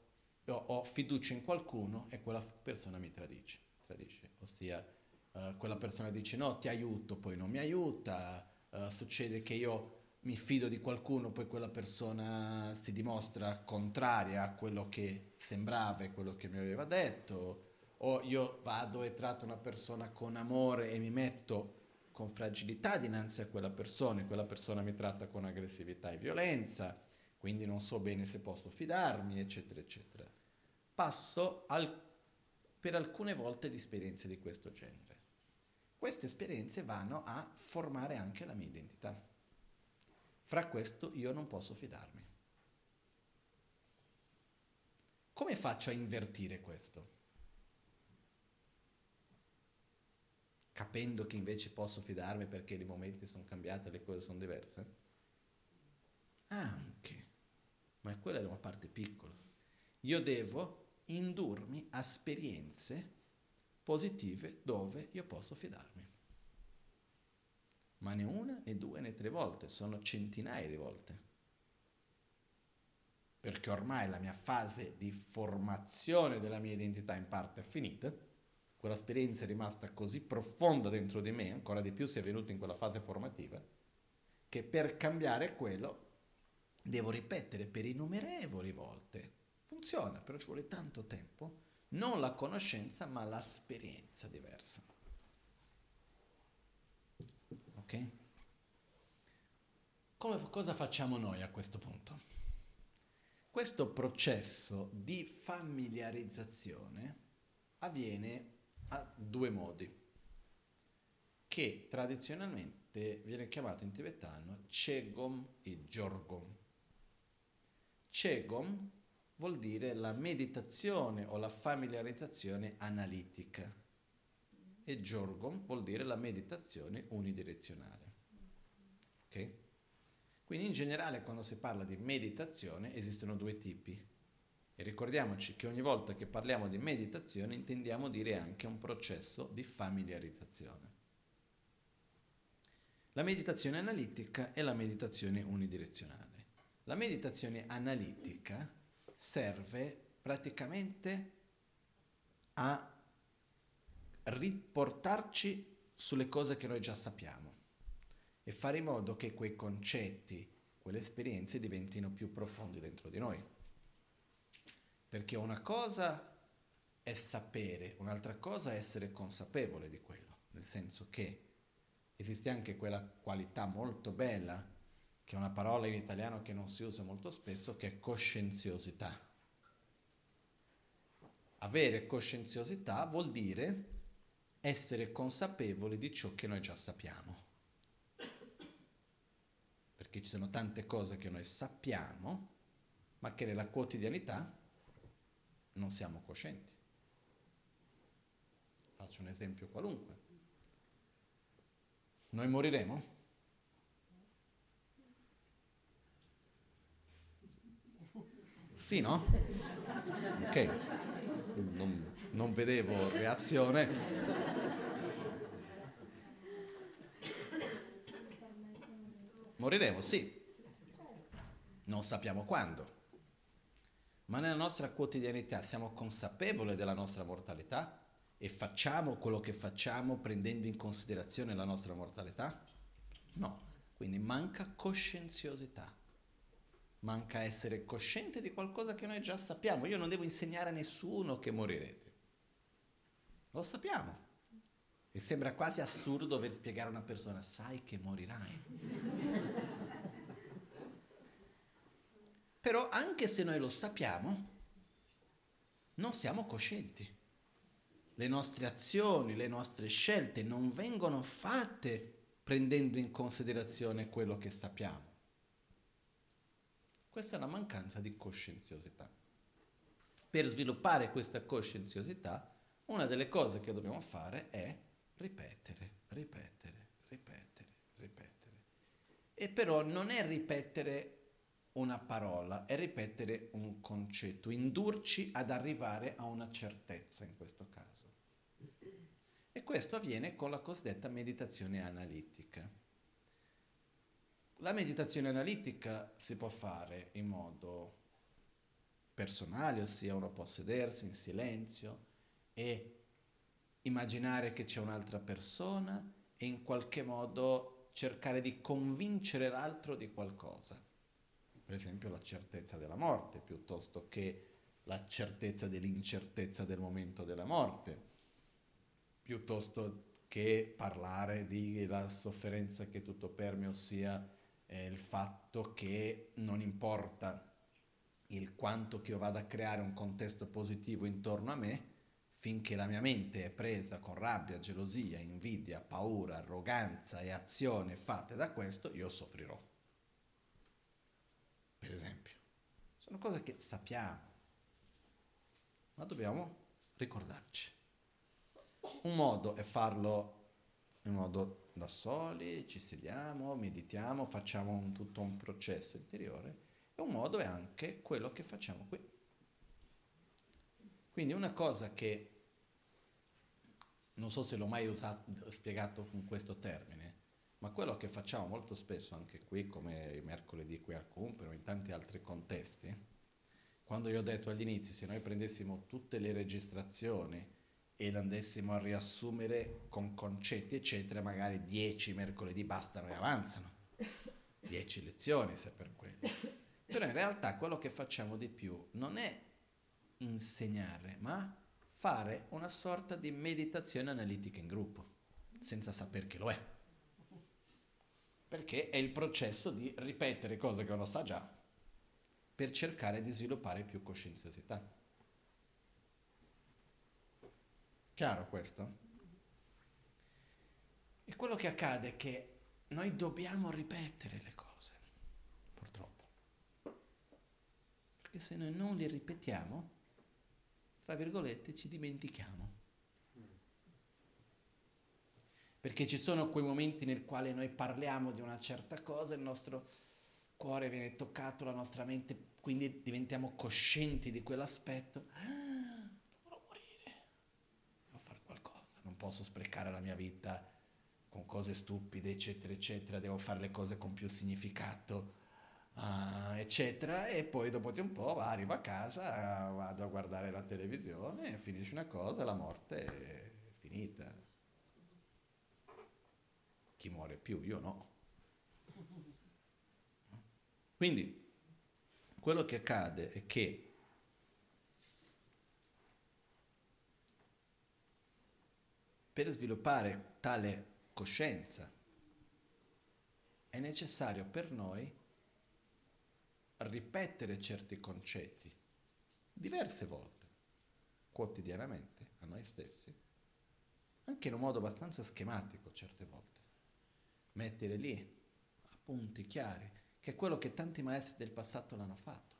ho, ho fiducia in qualcuno e quella persona mi tradisce, tradisce. ossia uh, quella persona dice no, ti aiuto, poi non mi aiuta, uh, succede che io mi fido di qualcuno, poi quella persona si dimostra contraria a quello che sembrava e quello che mi aveva detto, o io vado e tratto una persona con amore e mi metto con fragilità dinanzi a quella persona e quella persona mi tratta con aggressività e violenza, quindi non so bene se posso fidarmi, eccetera, eccetera. Passo al, per alcune volte di esperienze di questo genere. Queste esperienze vanno a formare anche la mia identità. Fra questo io non posso fidarmi. Come faccio a invertire questo? Capendo che invece posso fidarmi perché i momenti sono cambiati, le cose sono diverse? Anche, ma quella è una parte piccola. Io devo indurmi a esperienze positive dove io posso fidarmi ma né una, né due, né tre volte, sono centinaia di volte. Perché ormai la mia fase di formazione della mia identità in parte è finita, quell'esperienza è rimasta così profonda dentro di me, ancora di più se è venuta in quella fase formativa, che per cambiare quello devo ripetere per innumerevoli volte. Funziona, però ci vuole tanto tempo, non la conoscenza ma l'esperienza diversa. Ok? Come, cosa facciamo noi a questo punto? Questo processo di familiarizzazione avviene a due modi, che tradizionalmente viene chiamato in tibetano Chegom e Jorgom. Chegom vuol dire la meditazione o la familiarizzazione analitica e Jorgom vuol dire la meditazione unidirezionale. Ok? Quindi in generale quando si parla di meditazione esistono due tipi. E ricordiamoci che ogni volta che parliamo di meditazione intendiamo dire anche un processo di familiarizzazione. La meditazione analitica e la meditazione unidirezionale. La meditazione analitica serve praticamente a riportarci sulle cose che noi già sappiamo e fare in modo che quei concetti, quelle esperienze diventino più profondi dentro di noi. Perché una cosa è sapere, un'altra cosa è essere consapevole di quello, nel senso che esiste anche quella qualità molto bella, che è una parola in italiano che non si usa molto spesso, che è coscienziosità. Avere coscienziosità vuol dire essere consapevoli di ciò che noi già sappiamo. Perché ci sono tante cose che noi sappiamo, ma che nella quotidianità non siamo coscienti. Faccio un esempio qualunque. Noi moriremo? Sì, no? Ok, non, non vedevo reazione. Moriremo, sì. Non sappiamo quando. Ma nella nostra quotidianità siamo consapevoli della nostra mortalità? e facciamo quello che facciamo prendendo in considerazione la nostra mortalità? No, quindi manca coscienziosità, manca essere cosciente di qualcosa che noi già sappiamo. Io non devo insegnare a nessuno che morirete, lo sappiamo. E sembra quasi assurdo dover spiegare a una persona, sai che morirai. Però anche se noi lo sappiamo, non siamo coscienti le nostre azioni, le nostre scelte non vengono fatte prendendo in considerazione quello che sappiamo. Questa è una mancanza di coscienziosità. Per sviluppare questa coscienziosità, una delle cose che dobbiamo fare è ripetere, ripetere, ripetere, ripetere. E però non è ripetere una parola, è ripetere un concetto, indurci ad arrivare a una certezza in questo caso. E questo avviene con la cosiddetta meditazione analitica. La meditazione analitica si può fare in modo personale, ossia uno può sedersi in silenzio e immaginare che c'è un'altra persona e in qualche modo cercare di convincere l'altro di qualcosa. Per esempio la certezza della morte, piuttosto che la certezza dell'incertezza del momento della morte piuttosto che parlare della sofferenza che tutto permea, ossia eh, il fatto che non importa il quanto che io vada a creare un contesto positivo intorno a me, finché la mia mente è presa con rabbia, gelosia, invidia, paura, arroganza e azione fatte da questo, io soffrirò. Per esempio. Sono cose che sappiamo, ma dobbiamo ricordarci. Un modo è farlo in modo da soli, ci sediamo, meditiamo, facciamo un, tutto un processo interiore e un modo è anche quello che facciamo qui. Quindi una cosa che non so se l'ho mai usato, spiegato con questo termine, ma quello che facciamo molto spesso anche qui, come mercoledì qui al Cumpero, in tanti altri contesti, quando io ho detto agli inizi, se noi prendessimo tutte le registrazioni e lo andessimo a riassumere con concetti, eccetera, magari 10 mercoledì bastano e avanzano. 10 lezioni se per quello. Però in realtà quello che facciamo di più non è insegnare, ma fare una sorta di meditazione analitica in gruppo, senza sapere che lo è. Perché è il processo di ripetere cose che uno sa già per cercare di sviluppare più coscienziosità. Chiaro questo? E quello che accade è che noi dobbiamo ripetere le cose, purtroppo. Perché se noi non le ripetiamo, tra virgolette, ci dimentichiamo. Perché ci sono quei momenti nel quale noi parliamo di una certa cosa, il nostro cuore viene toccato, la nostra mente, quindi diventiamo coscienti di quell'aspetto. Ah, non posso sprecare la mia vita con cose stupide, eccetera, eccetera, devo fare le cose con più significato, uh, eccetera, e poi dopo un po' arrivo a casa, vado a guardare la televisione, finisce una cosa, la morte finisce. finita. Chi muore più? Io no. Quindi quello che accade è che per sviluppare tale coscienza è necessario per noi ripetere certi concetti diverse volte, quotidianamente, a noi stessi, anche in un modo abbastanza schematico certe volte. Mettere lì appunti chiari, che è quello che tanti maestri del passato l'hanno fatto.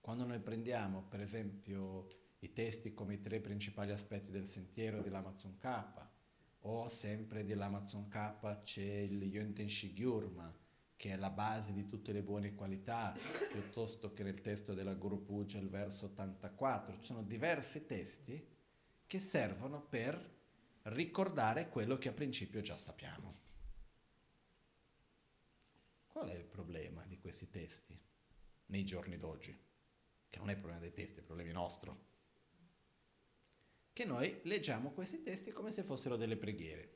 Quando noi prendiamo, per esempio, i testi come i tre principali aspetti del sentiero dell'Amazon K, o sempre dell'Amazon K c'è il Yonten Shigyurma, che è la base di tutte le buone qualità, piuttosto che nel testo della Guru Puja, il verso 84. Ci sono diversi testi che servono per ricordare quello che a principio già sappiamo. Qual è il problema di questi testi nei giorni d'oggi? Che non è il problema dei testi, è il problema nostro. Che noi leggiamo questi testi come se fossero delle preghiere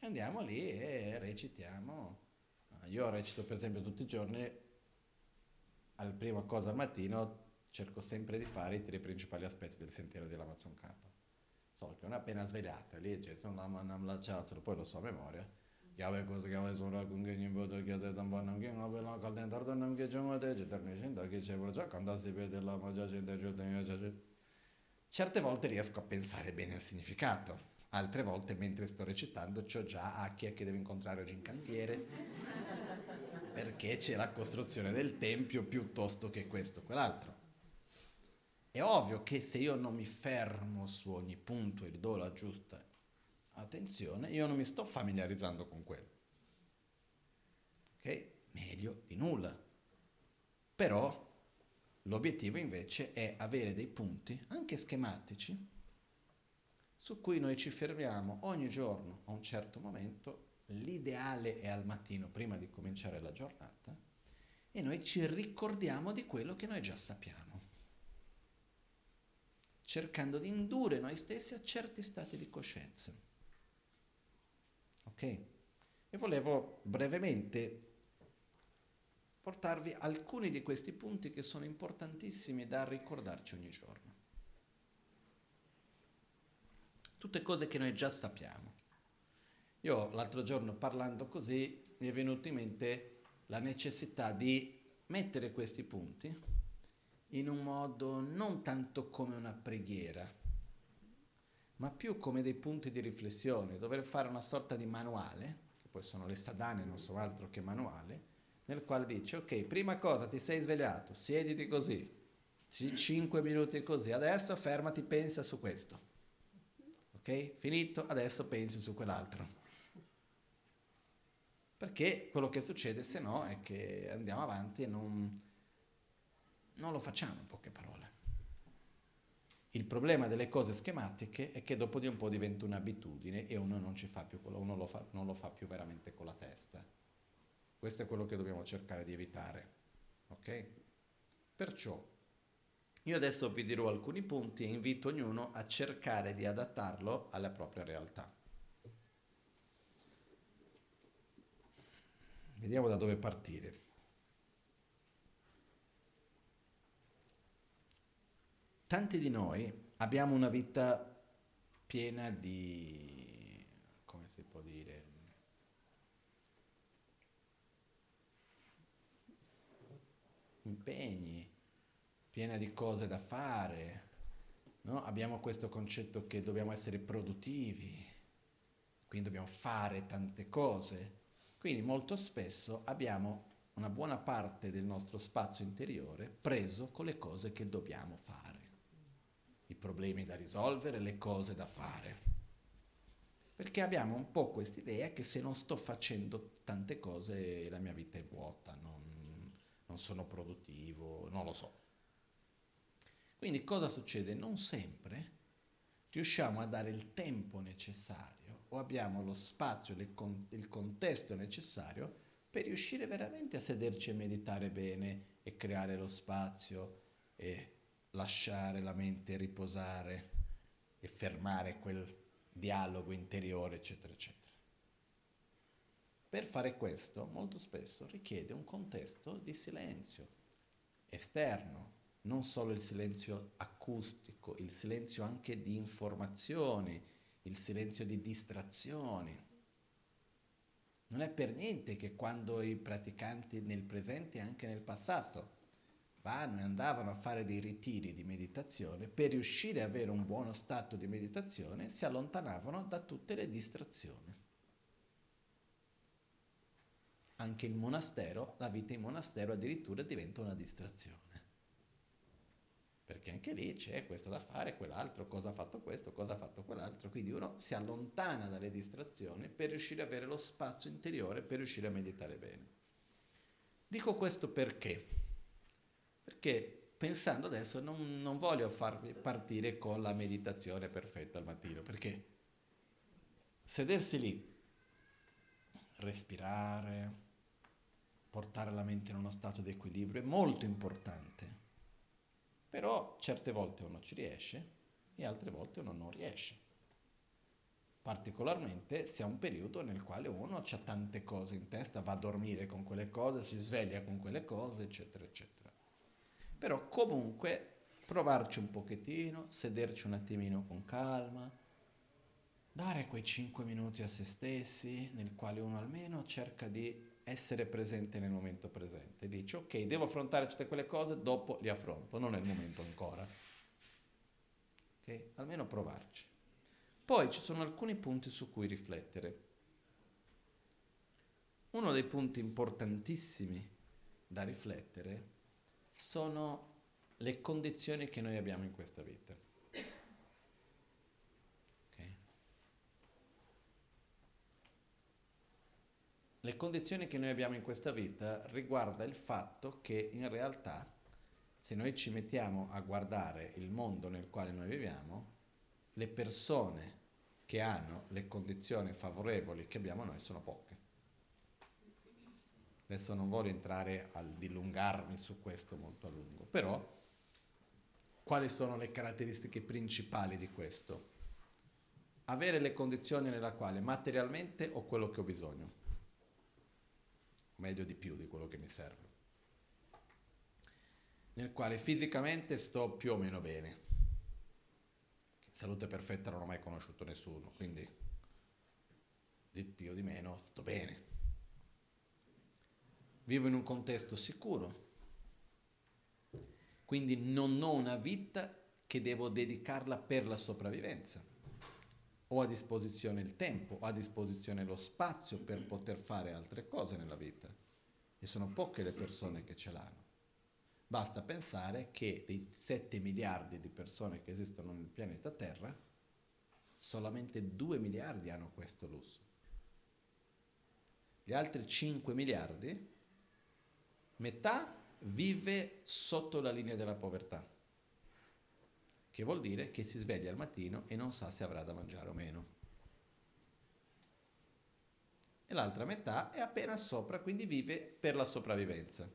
andiamo lì e recitiamo. Io recito per esempio tutti i giorni, al prima cosa al mattino, cerco sempre di fare i tre principali aspetti del sentiero dell'Amazon K. So che una appena svegliata, lanciato, poi lo so a memoria. Yahweh cosa che aveva sopra con che in voto che se tambo nam che non aveva caldentar nam che già te c'è torni scenda che c'è già quando si vede la magia c'è già Certe volte riesco a pensare bene al significato altre volte mentre sto recitando ho già Acchia che deve incontrare oggi in cantiere perché c'è la costruzione del tempio piuttosto che questo o quell'altro. È ovvio che se io non mi fermo su ogni punto e do la giusta attenzione, io non mi sto familiarizzando con quello. Ok? Meglio di nulla. Però l'obiettivo invece è avere dei punti, anche schematici, su cui noi ci fermiamo ogni giorno a un certo momento, l'ideale è al mattino prima di cominciare la giornata, e noi ci ricordiamo di quello che noi già sappiamo, cercando di indurre noi stessi a certi stati di coscienza. Ok? E volevo brevemente portarvi alcuni di questi punti che sono importantissimi da ricordarci ogni giorno. tutte cose che noi già sappiamo. Io l'altro giorno parlando così mi è venuta in mente la necessità di mettere questi punti in un modo non tanto come una preghiera, ma più come dei punti di riflessione, dover fare una sorta di manuale, che poi sono le sadane, non so altro che manuale, nel quale dice, ok, prima cosa ti sei svegliato, siediti così, 5 minuti così, adesso fermati, pensa su questo ok? Finito, adesso pensi su quell'altro. Perché quello che succede se no è che andiamo avanti e non, non lo facciamo in poche parole. Il problema delle cose schematiche è che dopo di un po' diventa un'abitudine e uno non, ci fa più, uno lo fa, non lo fa più veramente con la testa. Questo è quello che dobbiamo cercare di evitare. Ok? Perciò io adesso vi dirò alcuni punti e invito ognuno a cercare di adattarlo alla propria realtà. Vediamo da dove partire. Tanti di noi abbiamo una vita piena di, come si può dire, impegni, piena di cose da fare, no? abbiamo questo concetto che dobbiamo essere produttivi, quindi dobbiamo fare tante cose. Quindi molto spesso abbiamo una buona parte del nostro spazio interiore preso con le cose che dobbiamo fare, i problemi da risolvere, le cose da fare. Perché abbiamo un po' questa idea che se non sto facendo tante cose la mia vita è vuota, non, non sono produttivo, non lo so. Quindi cosa succede? Non sempre riusciamo a dare il tempo necessario o abbiamo lo spazio, il contesto necessario per riuscire veramente a sederci e meditare bene e creare lo spazio e lasciare la mente riposare e fermare quel dialogo interiore, eccetera, eccetera. Per fare questo, molto spesso richiede un contesto di silenzio esterno, non solo il silenzio acustico, il silenzio anche di informazioni, il silenzio di distrazioni. Non è per niente che quando i praticanti nel presente e anche nel passato vanno e andavano a fare dei ritiri di meditazione, per riuscire ad avere un buono stato di meditazione si allontanavano da tutte le distrazioni. Anche il monastero, la vita in monastero addirittura diventa una distrazione perché anche lì c'è questo da fare, quell'altro, cosa ha fatto questo, cosa ha fatto quell'altro, quindi uno si allontana dalle distrazioni per riuscire ad avere lo spazio interiore, per riuscire a meditare bene. Dico questo perché? Perché pensando adesso non, non voglio farvi partire con la meditazione perfetta al mattino, perché sedersi lì, respirare, portare la mente in uno stato di equilibrio è molto importante però certe volte uno ci riesce e altre volte uno non riesce. Particolarmente se è un periodo nel quale uno ha tante cose in testa, va a dormire con quelle cose, si sveglia con quelle cose, eccetera, eccetera. Però comunque provarci un pochettino, sederci un attimino con calma, dare quei 5 minuti a se stessi nel quale uno almeno cerca di essere presente nel momento presente. Dice, ok, devo affrontare tutte quelle cose, dopo li affronto, non è il momento ancora. Ok? Almeno provarci. Poi ci sono alcuni punti su cui riflettere. Uno dei punti importantissimi da riflettere sono le condizioni che noi abbiamo in questa vita. Le condizioni che noi abbiamo in questa vita riguarda il fatto che in realtà se noi ci mettiamo a guardare il mondo nel quale noi viviamo, le persone che hanno le condizioni favorevoli che abbiamo noi sono poche. Adesso non voglio entrare a dilungarmi su questo molto a lungo, però quali sono le caratteristiche principali di questo? Avere le condizioni nella quale materialmente ho quello che ho bisogno meglio di più di quello che mi serve, nel quale fisicamente sto più o meno bene. Salute perfetta non ho mai conosciuto nessuno, quindi di più o di meno sto bene. Vivo in un contesto sicuro, quindi non ho una vita che devo dedicarla per la sopravvivenza ho a disposizione il tempo, ho a disposizione lo spazio per poter fare altre cose nella vita. E sono poche le persone che ce l'hanno. Basta pensare che dei 7 miliardi di persone che esistono nel pianeta Terra, solamente 2 miliardi hanno questo lusso. Gli altri 5 miliardi, metà vive sotto la linea della povertà che vuol dire che si sveglia al mattino e non sa se avrà da mangiare o meno. E l'altra metà è appena sopra, quindi vive per la sopravvivenza,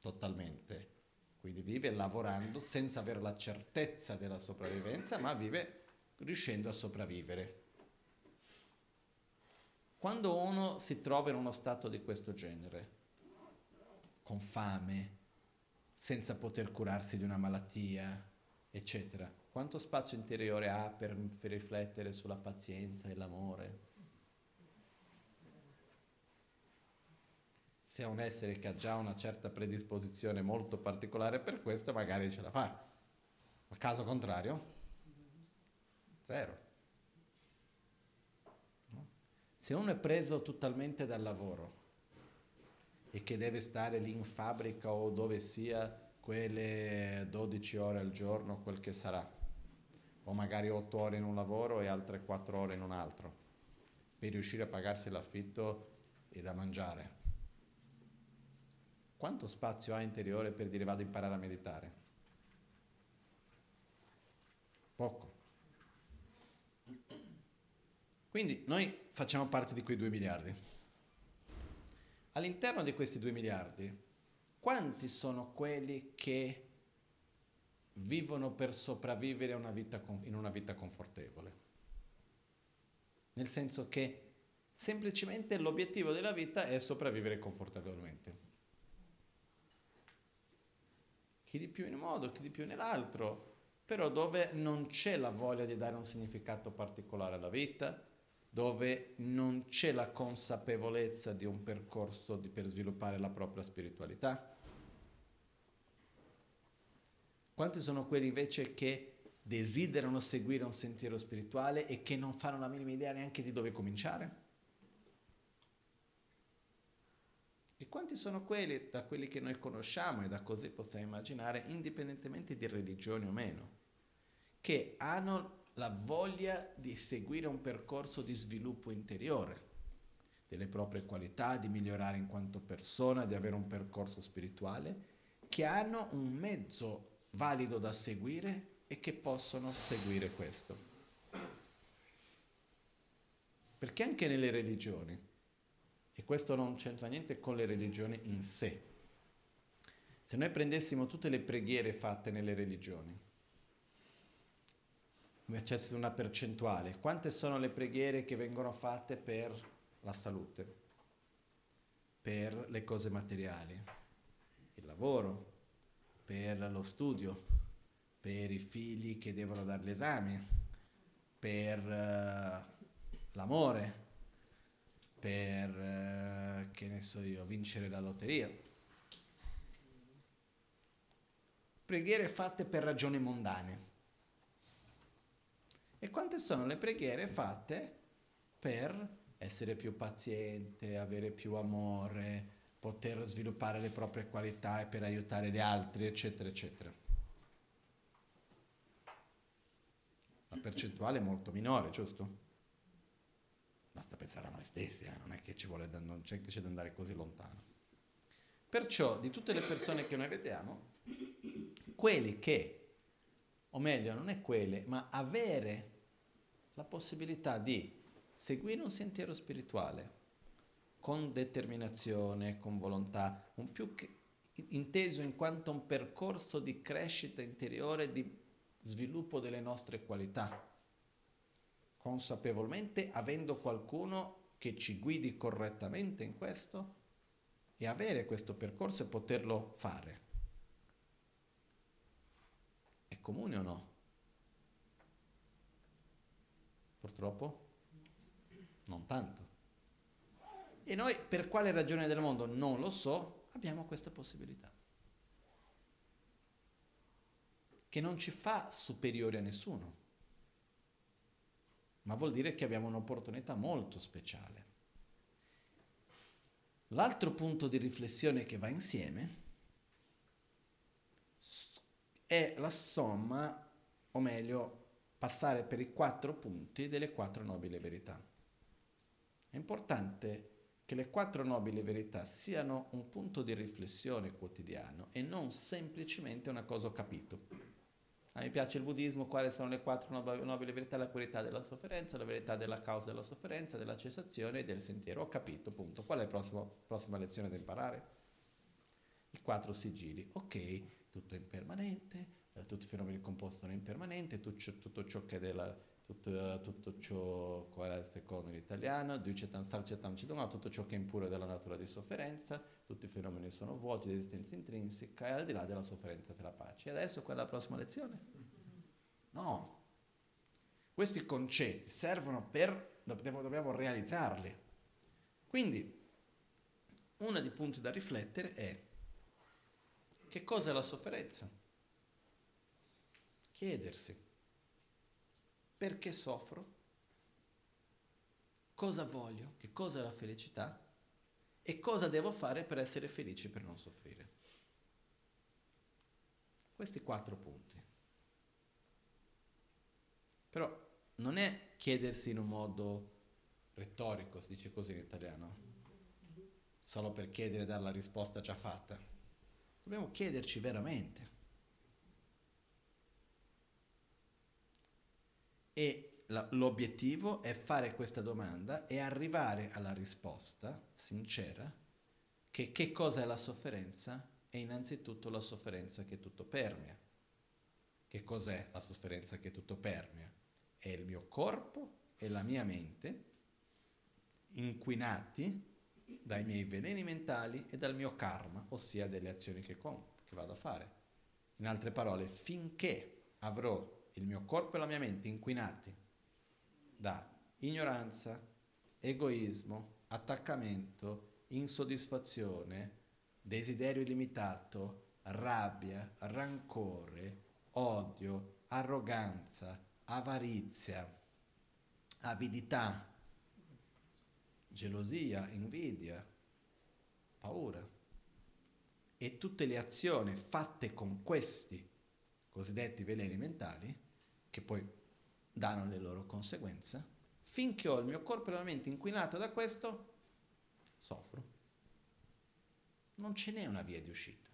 totalmente. Quindi vive lavorando senza avere la certezza della sopravvivenza, ma vive riuscendo a sopravvivere. Quando uno si trova in uno stato di questo genere, con fame, senza poter curarsi di una malattia, eccetera. Quanto spazio interiore ha per, riflettere sulla pazienza e l'amore? Se è un essere che ha già una certa predisposizione molto particolare per questo, magari ce la fa. Ma caso contrario? Zero. Se uno è preso totalmente dal lavoro e che deve stare lì in fabbrica o dove sia quelle 12 ore al giorno, quel che sarà, o magari 8 ore in un lavoro e altre 4 ore in un altro, per riuscire a pagarsi l'affitto e da mangiare. Quanto spazio ha interiore per dire vado a imparare a meditare? Poco. Quindi noi facciamo parte di quei 2 miliardi. All'interno di questi 2 miliardi quanti sono quelli che vivono per sopravvivere una vita, in una vita confortevole. Nel senso che semplicemente l'obiettivo della vita è sopravvivere confortabilmente. Chi di più in un modo, chi di più nell'altro, però dove non c'è la voglia di dare un significato particolare alla vita, dove non c'è la consapevolezza di un percorso di, per sviluppare la propria spiritualità. Quanti sono quelli invece che desiderano seguire un sentiero spirituale e che non fanno la minima idea neanche di dove cominciare? E quanti sono quelli, da quelli che noi conosciamo e da così possiamo immaginare, indipendentemente di religione o meno, che hanno la voglia di seguire un percorso di sviluppo interiore delle proprie qualità, di migliorare in quanto persona, di avere un percorso spirituale, che hanno un mezzo valido da seguire e che possono seguire questo. Perché anche nelle religioni, e questo non c'entra niente con le religioni in sé, se noi prendessimo tutte le preghiere fatte nelle religioni, facesse una percentuale, quante sono le preghiere che vengono fatte per la salute, per le cose materiali, il lavoro, per lo studio, per i figli che devono dare gli esami, per uh, l'amore, per, uh, che ne so io, vincere la lotteria. Preghiere fatte per ragioni mondane. E quante sono le preghiere fatte per essere più paziente, avere più amore, poter sviluppare le proprie qualità e per aiutare gli altri, eccetera, eccetera. La percentuale è molto minore, giusto? Basta pensare a noi stessi, eh? non è che ci vuole, non c'è c'è da andare così lontano. Perciò, di tutte le persone che noi vediamo, quelli che o meglio non è quelle, ma avere la possibilità di seguire un sentiero spirituale con determinazione, con volontà, un più che, inteso in quanto un percorso di crescita interiore, di sviluppo delle nostre qualità, consapevolmente avendo qualcuno che ci guidi correttamente in questo e avere questo percorso e poterlo fare. È comune o no? Purtroppo non tanto. E noi per quale ragione del mondo non lo so, abbiamo questa possibilità. Che non ci fa superiori a nessuno, ma vuol dire che abbiamo un'opportunità molto speciale. L'altro punto di riflessione che va insieme è la somma, o meglio, passare per i quattro punti delle quattro nobili verità. È importante che le quattro nobili verità siano un punto di riflessione quotidiano e non semplicemente una cosa ho capito. A me piace il buddismo, quali sono le quattro nobili verità? La verità della sofferenza, la verità della causa della sofferenza, della cessazione e del sentiero. Ho capito, punto. Qual è la prossima, prossima lezione da imparare? I quattro sigilli. Ok, tutto è impermanente, eh, tutti i fenomeni composti sono impermanenti, tutto, tutto ciò che è della, tutto, tutto, ciò, qual è il secondo in italiano, tutto ciò che è impuro della natura di sofferenza, tutti i fenomeni sono vuoti di esistenza intrinseca e al di là della sofferenza c'è la pace. E adesso qual è la prossima lezione? No. Questi concetti servono per, dobbiamo realizzarli. Quindi, uno dei punti da riflettere è che cosa è la sofferenza? chiedersi perché soffro, cosa voglio, che cosa è la felicità e cosa devo fare per essere felice per non soffrire. Questi quattro punti. Però non è chiedersi in un modo retorico, si dice così in italiano, solo per chiedere e dare la risposta già fatta. Dobbiamo chiederci veramente E l'obiettivo è fare questa domanda e arrivare alla risposta sincera che che cosa è la sofferenza? È innanzitutto la sofferenza che tutto permea. che cos'è la sofferenza che tutto permea? È il mio corpo e la mia mente inquinati dai miei veleni mentali e dal mio karma, ossia delle azioni che, compio, che vado a fare. In altre parole, finché avrò il mio corpo e la mia mente inquinati da ignoranza, egoismo, attaccamento, insoddisfazione, desiderio illimitato, rabbia, rancore, odio, arroganza, avarizia, avidità, gelosia, invidia, paura. E tutte le azioni fatte con questi cosiddetti veleni mentali, che poi danno le loro conseguenze, finché ho il mio corpo e la mente inquinato da questo, soffro. Non ce n'è una via di uscita.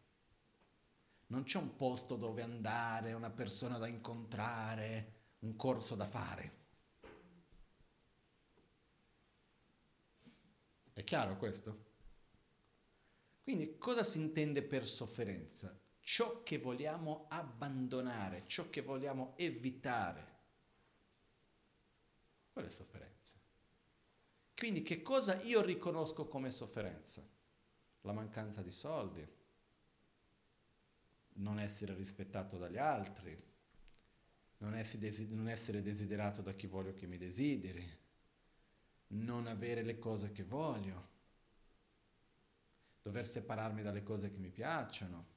Non c'è un posto dove andare, una persona da incontrare, un corso da fare. È chiaro questo? Quindi cosa si intende per sofferenza? Ciò che vogliamo abbandonare, ciò che vogliamo evitare. Quella è sofferenza. Quindi che cosa io riconosco come sofferenza? La mancanza di soldi, non essere rispettato dagli altri, non essere desiderato da chi voglio che mi desideri, non avere le cose che voglio, dover separarmi dalle cose che mi piacciono.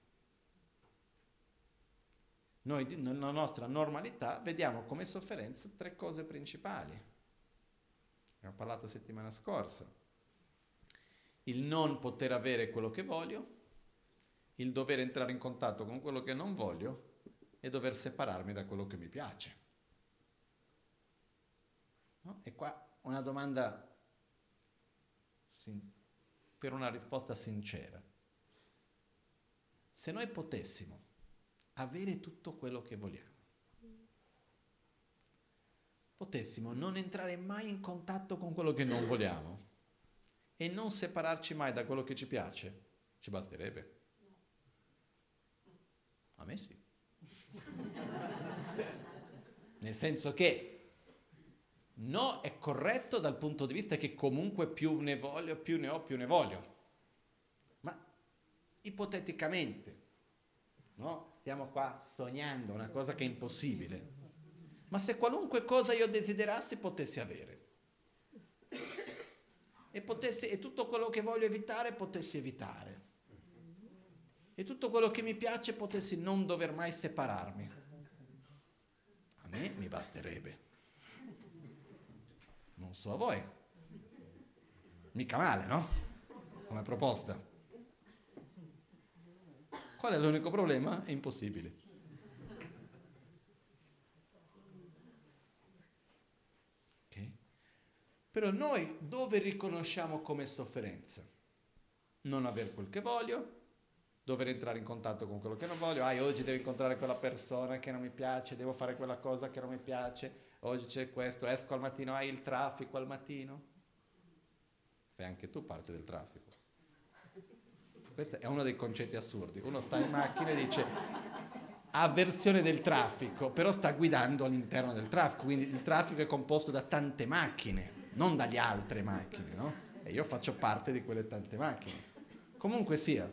Noi nella nostra normalità vediamo come sofferenza tre cose principali. Abbiamo parlato settimana scorsa. Il non poter avere quello che voglio, il dover entrare in contatto con quello che non voglio e dover separarmi da quello che mi piace. No? E qua una domanda sin- per una risposta sincera. Se noi potessimo avere tutto quello che vogliamo, potessimo non entrare mai in contatto con quello che non vogliamo e non separarci mai da quello che ci piace, ci basterebbe? A me sì. Nel senso che No, è corretto dal punto di vista che comunque più ne voglio, più ne ho, più ne voglio. Ma ipoteticamente, no? Stiamo qua sognando una cosa che è impossibile. Ma se qualunque cosa io desiderassi potessi avere. E, potessi, e tutto quello che voglio evitare potessi evitare. E tutto quello che mi piace potessi non dover mai separarmi. A me mi basterebbe. So a voi. Mica male, no? Come proposta. Qual è l'unico problema? È impossibile. Okay. Però noi dove riconosciamo come sofferenza? Non aver quel che voglio, dover entrare in contatto con quello che non voglio, ah, oggi devo incontrare quella persona che non mi piace, devo fare quella cosa che non mi piace, oggi c'è questo, esco al mattino, hai il traffico al mattino? Fai anche tu parte del traffico. Questo è uno dei concetti assurdi. Uno sta in macchina e dice avversione del traffico, però sta guidando all'interno del traffico, quindi il traffico è composto da tante macchine, non dalle altre macchine, no? E io faccio parte di quelle tante macchine. Comunque sia,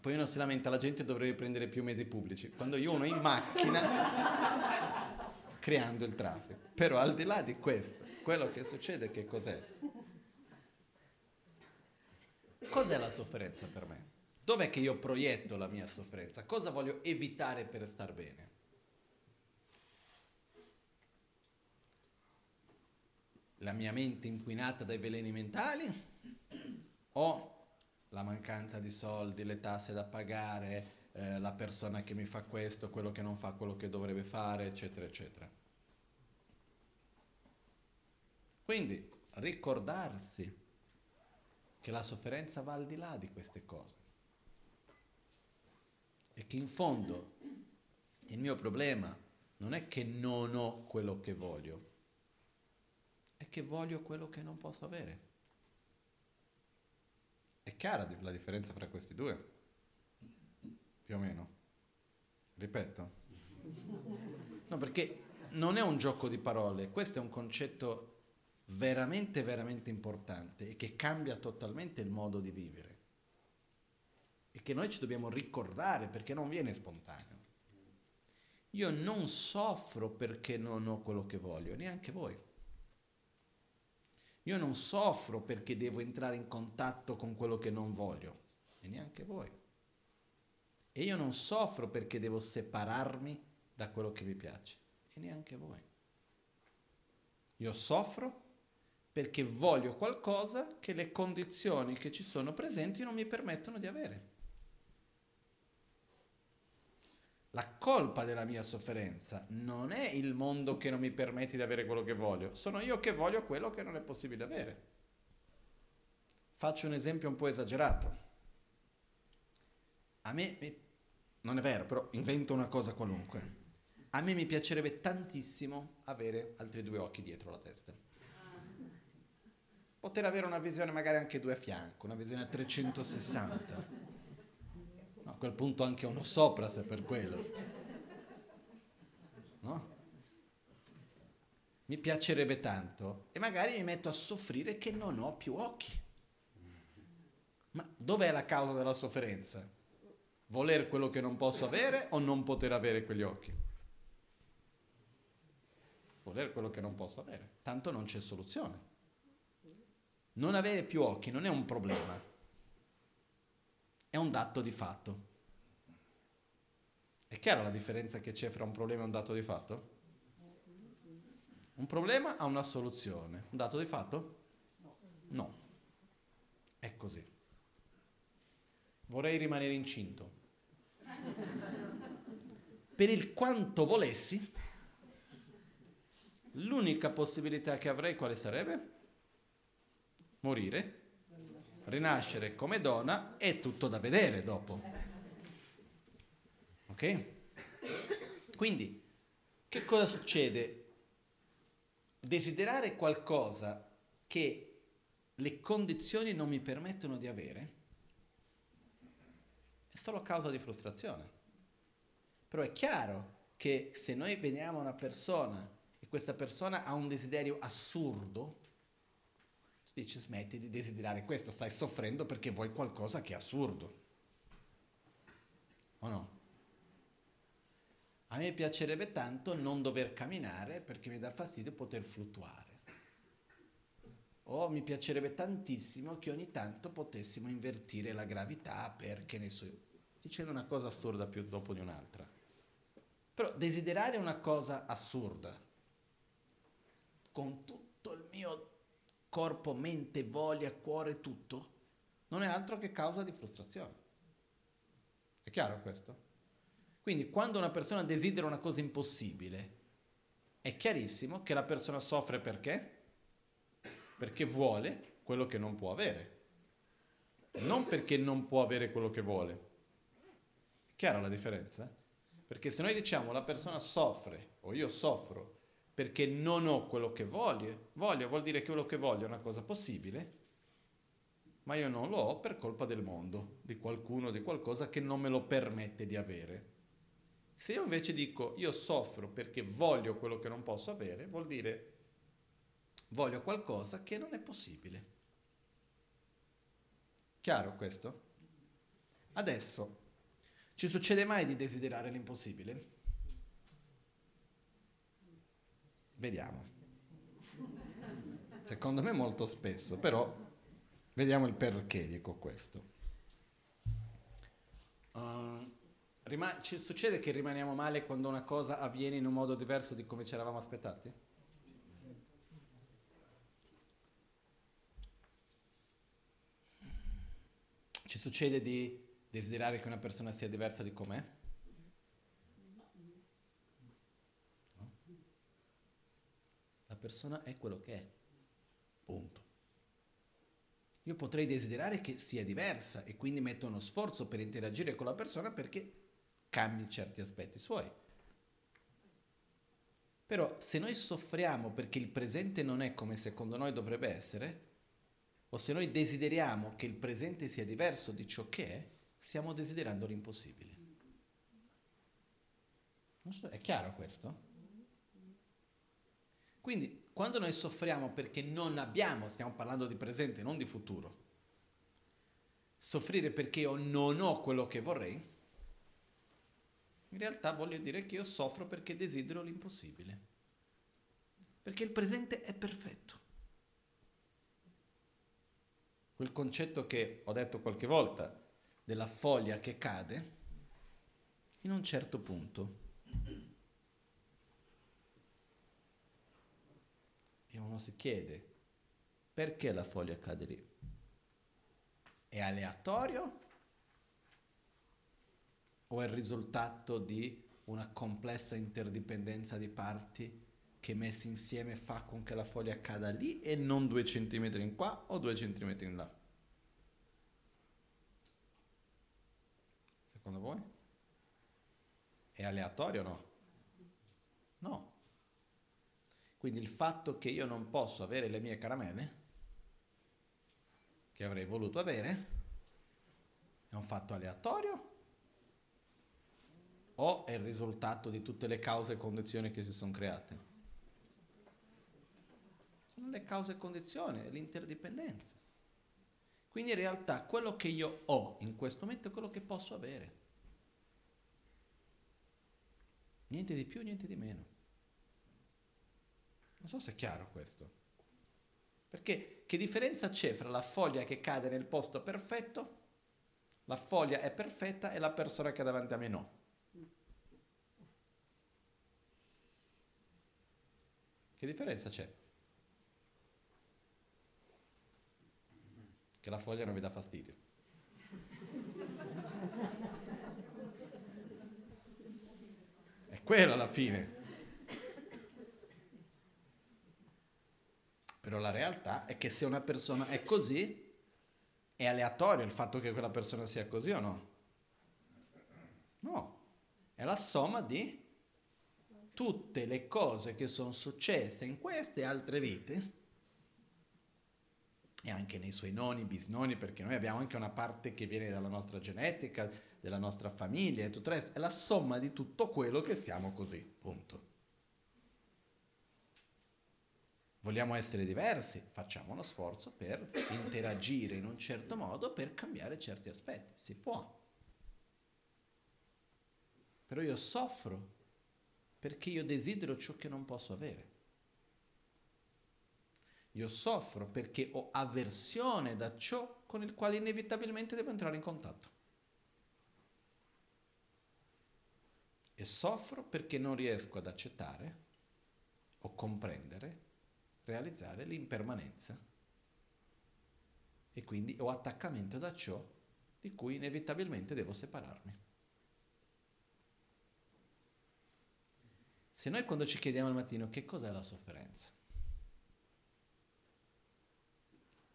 poi uno si lamenta, la gente dovrebbe prendere più mezzi pubblici. Quando io uno è in macchina creando il traffico. Però al di là di questo, quello che succede che cos'è? Cos'è la sofferenza per me? Dov'è che io proietto la mia sofferenza? Cosa voglio evitare per star bene? La mia mente inquinata dai veleni mentali? O la mancanza di soldi, le tasse da pagare, eh, la persona che mi fa questo, quello che non fa quello che dovrebbe fare, eccetera, eccetera. Quindi ricordarsi che la sofferenza va al di là di queste cose e che in fondo il mio problema non è che non ho quello che voglio, è che voglio quello che non posso avere. È chiara la differenza fra questi due? Più o meno. Ripeto. No, perché non è un gioco di parole, questo è un concetto veramente, veramente importante e che cambia totalmente il modo di vivere. E che noi ci dobbiamo ricordare perché non viene spontaneo. Io non soffro perché non ho quello che voglio, neanche voi. Io non soffro perché devo entrare in contatto con quello che non voglio, e neanche voi. E io non soffro perché devo separarmi da quello che mi piace, e neanche voi. Io soffro perché voglio qualcosa che le condizioni che ci sono presenti non mi permettono di avere. La colpa della mia sofferenza non è il mondo che non mi permette di avere quello che voglio, sono io che voglio quello che non è possibile avere. Faccio un esempio un po' esagerato. A me, non è vero, però invento una cosa qualunque. A me mi piacerebbe tantissimo avere altri due occhi dietro la testa. Poter avere una visione magari anche due a fianco, una visione a 360 a quel punto anche uno sopra se per quello. No? Mi piacerebbe tanto e magari mi metto a soffrire che non ho più occhi. Ma dov'è la causa della sofferenza? Voler quello che non posso avere o non poter avere quegli occhi? Voler quello che non posso avere. Tanto non c'è soluzione. Non avere più occhi non è un problema, è un dato di fatto. È chiara la differenza che c'è fra un problema e un dato di fatto? Un problema ha una soluzione, un dato di fatto? No. È così. Vorrei rimanere incinto. Per il quanto volessi, l'unica possibilità che avrei quale sarebbe? Morire, rinascere come donna e tutto da vedere dopo. Ok? Quindi, che cosa succede? Desiderare qualcosa che le condizioni non mi permettono di avere è solo causa di frustrazione. Però è chiaro che se noi vediamo una persona e questa persona ha un desiderio assurdo, tu dici smetti di desiderare questo, stai soffrendo perché vuoi qualcosa che è assurdo. O no? A me piacerebbe tanto non dover camminare perché mi dà fastidio poter fluttuare. O mi piacerebbe tantissimo che ogni tanto potessimo invertire la gravità perché ne so, dicendo una cosa assurda più dopo di un'altra. Però desiderare una cosa assurda con mio corpo, mente, voglia, cuore, tutto, non è altro che causa di frustrazione. È chiaro questo? Quindi quando una persona desidera una cosa impossibile, è chiarissimo che la persona soffre perché? Perché vuole quello che non può avere. Non perché non può avere quello che vuole. È chiara la differenza? Perché se noi diciamo la persona soffre o io soffro perché non ho quello che voglio, voglio vuol dire che quello che voglio è una cosa possibile, ma io non lo ho per colpa del mondo, di qualcuno, di qualcosa che non me lo permette di avere. Se io invece dico io soffro perché voglio quello che non posso avere, vuol dire voglio qualcosa che non è possibile. Chiaro questo? Adesso, ci succede mai di desiderare l'impossibile? Vediamo. Secondo me molto spesso, però vediamo il perché dico questo. Uh, Rima- ci succede che rimaniamo male quando una cosa avviene in un modo diverso di come ci eravamo aspettati? Ci succede di desiderare che una persona sia diversa di com'è? No? La persona è quello che è. Punto. Io potrei desiderare che sia diversa e quindi metto uno sforzo per interagire con la persona perché cambi certi aspetti suoi. Però se noi soffriamo perché il presente non è come secondo noi dovrebbe essere, o se noi desideriamo che il presente sia diverso di ciò che è, stiamo desiderando l'impossibile. So, è chiaro questo? Quindi quando noi soffriamo perché non abbiamo, stiamo parlando di presente, non di futuro, soffrire perché io non ho quello che vorrei, in realtà voglio dire che io soffro perché desidero l'impossibile. Perché il presente è perfetto. Quel concetto che ho detto qualche volta della foglia che cade, in un certo punto. Uno si chiede, perché la foglia cade lì? È aleatorio o è il risultato di una complessa interdipendenza di parti che messi insieme fa con che la foglia cada lì e non due centimetri in qua o due centimetri in là? Secondo voi? È aleatorio o no? No. Quindi il fatto che io non posso avere le mie caramelle, che avrei voluto avere, è un fatto aleatorio o è il risultato di tutte le cause e condizioni che si sono create? Sono le cause e condizioni, è l'interdipendenza. Quindi in realtà quello che io ho in questo momento è quello che posso avere. Niente di più, niente di meno. Non so se è chiaro questo. Perché che differenza c'è fra la foglia che cade nel posto perfetto, la foglia è perfetta e la persona che è davanti a me no? Che differenza c'è? Che la foglia non mi dà fastidio. È quello alla fine. Però la realtà è che se una persona è così, è aleatorio il fatto che quella persona sia così o no? No, è la somma di tutte le cose che sono successe in queste altre vite e anche nei suoi noni, bisnoni, perché noi abbiamo anche una parte che viene dalla nostra genetica, della nostra famiglia e tutto il resto, è la somma di tutto quello che siamo così, punto. Vogliamo essere diversi? Facciamo uno sforzo per interagire in un certo modo per cambiare certi aspetti, si può. Però io soffro perché io desidero ciò che non posso avere. Io soffro perché ho avversione da ciò con il quale inevitabilmente devo entrare in contatto. E soffro perché non riesco ad accettare o comprendere, realizzare l'impermanenza. E quindi ho attaccamento da ciò di cui inevitabilmente devo separarmi. Se noi quando ci chiediamo al mattino che cos'è la sofferenza,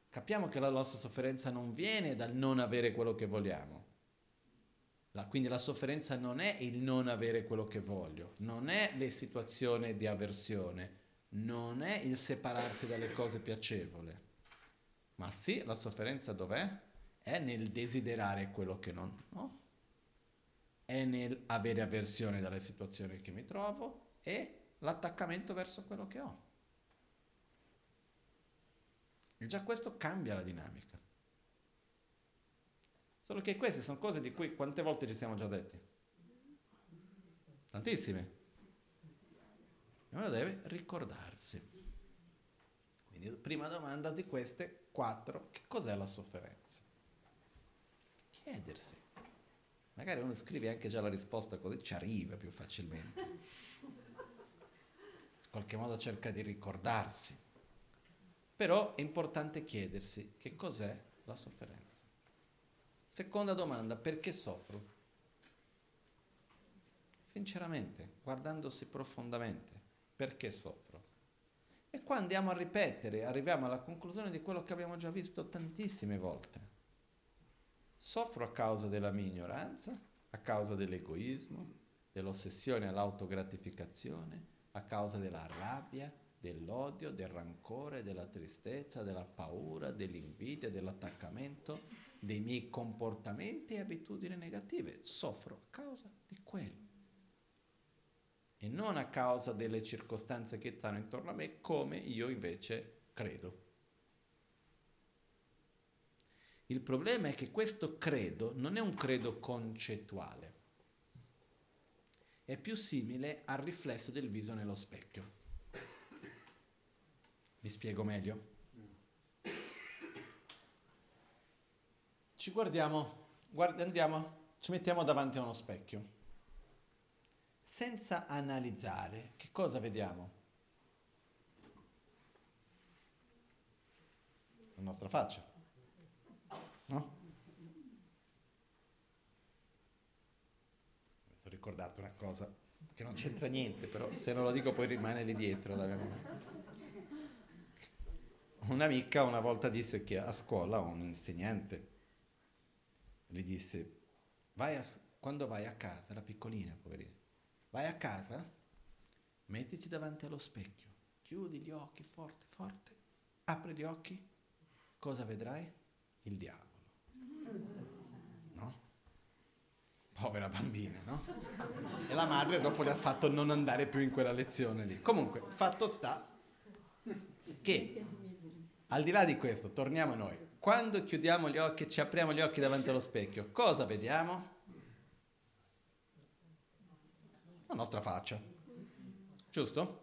capiamo che la nostra sofferenza non viene dal non avere quello che vogliamo. La, quindi la sofferenza non è il non avere quello che voglio, non è le situazioni di avversione, non è il separarsi dalle cose piacevoli. Ma sì, la sofferenza dov'è? È nel desiderare quello che non ho, è nel avere avversione dalle situazioni che mi trovo, e l'attaccamento verso quello che ho. E già questo cambia la dinamica. Solo che queste sono cose di cui quante volte ci siamo già detti? Tantissime. E uno deve ricordarsi. Quindi prima domanda di queste quattro, che cos'è la sofferenza? Chiedersi. Magari uno scrive anche già la risposta così ci arriva più facilmente qualche modo cerca di ricordarsi. Però è importante chiedersi che cos'è la sofferenza. Seconda domanda, perché soffro? Sinceramente, guardandosi profondamente, perché soffro? E qua andiamo a ripetere, arriviamo alla conclusione di quello che abbiamo già visto tantissime volte. Soffro a causa della mia ignoranza, a causa dell'egoismo, dell'ossessione all'autogratificazione, a causa della rabbia, dell'odio, del rancore, della tristezza, della paura, dell'invidia, dell'attaccamento, dei miei comportamenti e abitudini negative. Soffro a causa di quello. E non a causa delle circostanze che stanno intorno a me come io invece credo. Il problema è che questo credo non è un credo concettuale, è più simile al riflesso del viso nello specchio. Mi spiego meglio? Ci guardiamo, guard- andiamo, ci mettiamo davanti a uno specchio senza analizzare, che cosa vediamo? La nostra faccia. No? Mi sono ricordato una cosa che non c'entra niente, però se non lo dico poi rimane lì dietro. Un'amica una volta disse che a scuola un insegnante gli disse, vai a, quando vai a casa, era piccolina, poverina, Vai a casa, mettiti davanti allo specchio, chiudi gli occhi forte, forte, apri gli occhi, cosa vedrai? Il diavolo. No? Povera bambina, no? E la madre dopo le ha fatto non andare più in quella lezione lì. Comunque, fatto sta che al di là di questo, torniamo a noi. Quando chiudiamo gli occhi e ci apriamo gli occhi davanti allo specchio, cosa vediamo? La nostra faccia. Giusto?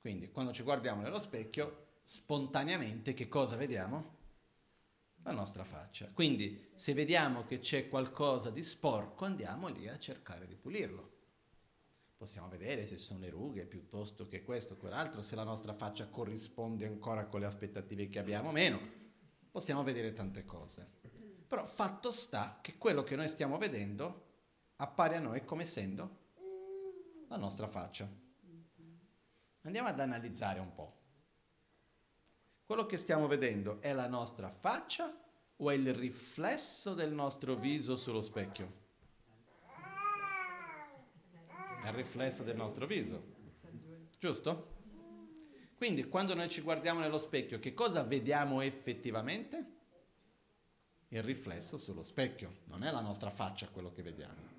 Quindi quando ci guardiamo nello specchio, spontaneamente che cosa vediamo? La nostra faccia. Quindi se vediamo che c'è qualcosa di sporco, andiamo lì a cercare di pulirlo. Possiamo vedere se sono le rughe piuttosto che questo o quell'altro, se la nostra faccia corrisponde ancora con le aspettative che abbiamo o meno. Possiamo vedere tante cose. Però fatto sta che quello che noi stiamo vedendo appare a noi come essendo la nostra faccia. Andiamo ad analizzare un po'. Quello che stiamo vedendo è la nostra faccia o è il riflesso del nostro viso sullo specchio? È il riflesso del nostro viso, giusto? Quindi quando noi ci guardiamo nello specchio, che cosa vediamo effettivamente? Il riflesso sullo specchio, non è la nostra faccia quello che vediamo.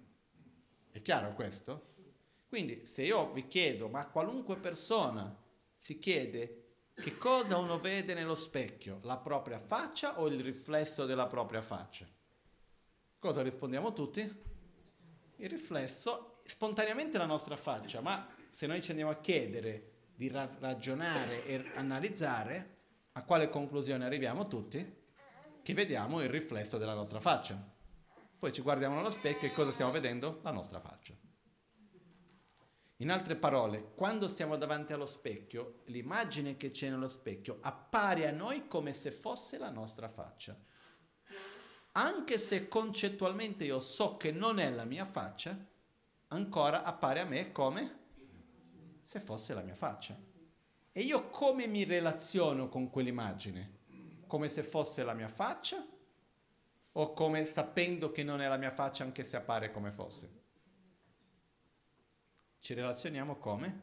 È chiaro questo? Quindi se io vi chiedo, ma qualunque persona si chiede che cosa uno vede nello specchio, la propria faccia o il riflesso della propria faccia? Cosa rispondiamo tutti? Il riflesso, spontaneamente la nostra faccia, ma se noi ci andiamo a chiedere di ra- ragionare e analizzare, a quale conclusione arriviamo tutti? Che vediamo il riflesso della nostra faccia. Poi ci guardiamo nello specchio e cosa stiamo vedendo? La nostra faccia. In altre parole, quando stiamo davanti allo specchio, l'immagine che c'è nello specchio appare a noi come se fosse la nostra faccia. Anche se concettualmente io so che non è la mia faccia, ancora appare a me come se fosse la mia faccia. E io come mi relaziono con quell'immagine? Come se fosse la mia faccia? O come sapendo che non è la mia faccia anche se appare come fosse? Ci relazioniamo come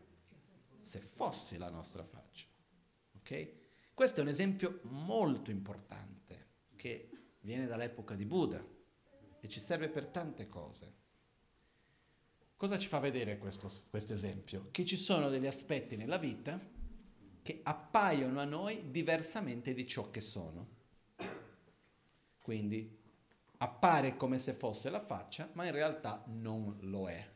se fosse la nostra faccia. Ok? Questo è un esempio molto importante che viene dall'epoca di Buddha e ci serve per tante cose. Cosa ci fa vedere questo esempio? Che ci sono degli aspetti nella vita che appaiono a noi diversamente di ciò che sono. Quindi appare come se fosse la faccia, ma in realtà non lo è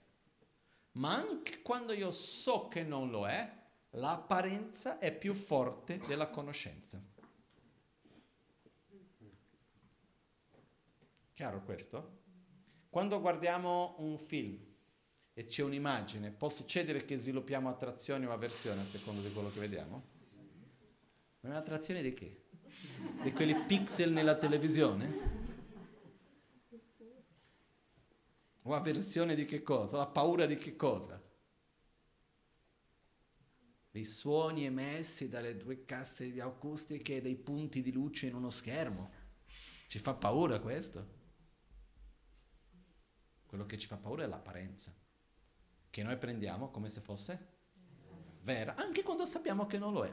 ma anche quando io so che non lo è, l'apparenza è più forte della conoscenza. Chiaro questo? Quando guardiamo un film e c'è un'immagine, può succedere che sviluppiamo attrazione o avversione a seconda di quello che vediamo? Un'attrazione di che? Di quelli pixel nella televisione? O avversione di che cosa? La paura di che cosa? Dei suoni emessi dalle due casse di acustiche e dei punti di luce in uno schermo. Ci fa paura questo? Quello che ci fa paura è l'apparenza, che noi prendiamo come se fosse vera, anche quando sappiamo che non lo è.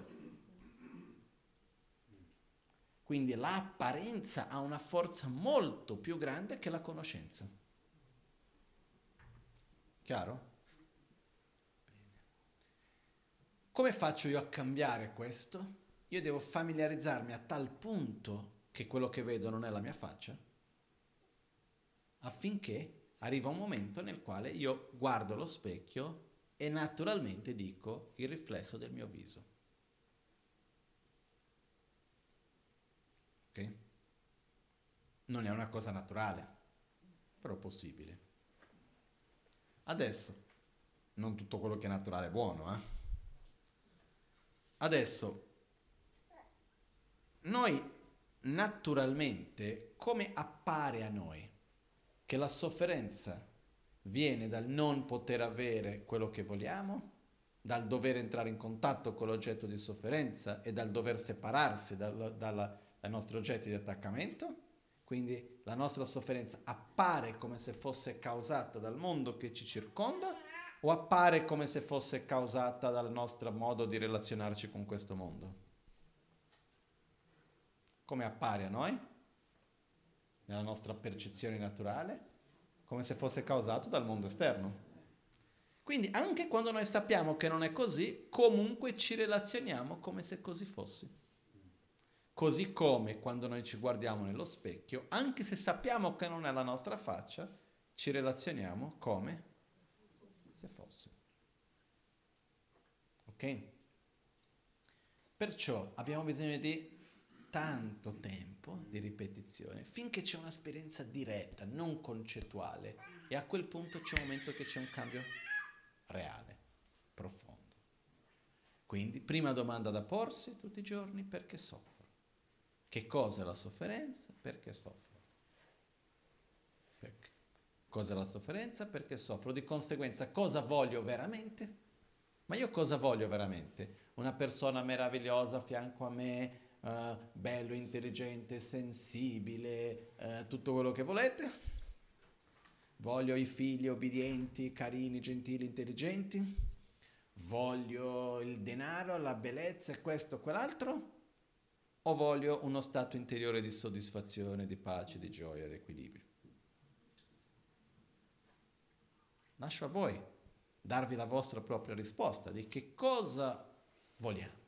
Quindi l'apparenza ha una forza molto più grande che la conoscenza. Chiaro? Come faccio io a cambiare questo? Io devo familiarizzarmi a tal punto che quello che vedo non è la mia faccia, affinché arriva un momento nel quale io guardo lo specchio e naturalmente dico il riflesso del mio viso. Ok? Non è una cosa naturale, però possibile. Adesso, non tutto quello che è naturale è buono, eh? Adesso, noi naturalmente, come appare a noi che la sofferenza viene dal non poter avere quello che vogliamo, dal dover entrare in contatto con l'oggetto di sofferenza e dal dover separarsi dal, dal, dai nostri oggetti di attaccamento, quindi la nostra sofferenza appare come se fosse causata dal mondo che ci circonda o appare come se fosse causata dal nostro modo di relazionarci con questo mondo? Come appare a noi? Nella nostra percezione naturale? Come se fosse causato dal mondo esterno. Quindi anche quando noi sappiamo che non è così, comunque ci relazioniamo come se così fosse. Così come quando noi ci guardiamo nello specchio, anche se sappiamo che non è la nostra faccia, ci relazioniamo come se fosse. Ok? Perciò abbiamo bisogno di tanto tempo di ripetizione finché c'è un'esperienza diretta, non concettuale e a quel punto c'è un momento che c'è un cambio reale, profondo. Quindi, prima domanda da porsi tutti i giorni, perché soffro? Che cosa è la sofferenza? Perché soffro? Perché? Cos'è la sofferenza? Perché soffro. Di conseguenza, cosa voglio veramente? Ma io cosa voglio veramente? Una persona meravigliosa a fianco a me, uh, bello, intelligente, sensibile, uh, tutto quello che volete? Voglio i figli obbedienti, carini, gentili, intelligenti? Voglio il denaro, la bellezza e questo quell'altro? O voglio uno stato interiore di soddisfazione, di pace, di gioia, di equilibrio? Lascio a voi darvi la vostra propria risposta di che cosa vogliamo.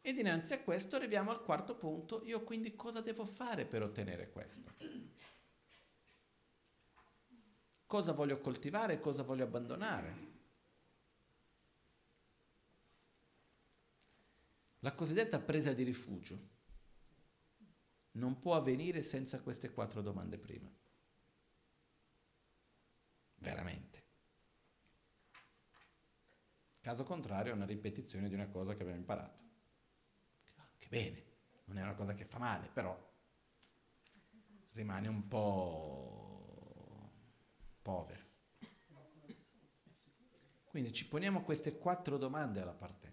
E dinanzi a questo arriviamo al quarto punto, io quindi cosa devo fare per ottenere questo? Cosa voglio coltivare cosa voglio abbandonare? La cosiddetta presa di rifugio non può avvenire senza queste quattro domande prima veramente. Caso contrario è una ripetizione di una cosa che abbiamo imparato. Che bene, non è una cosa che fa male, però rimane un po' povero. Quindi ci poniamo queste quattro domande alla partenza.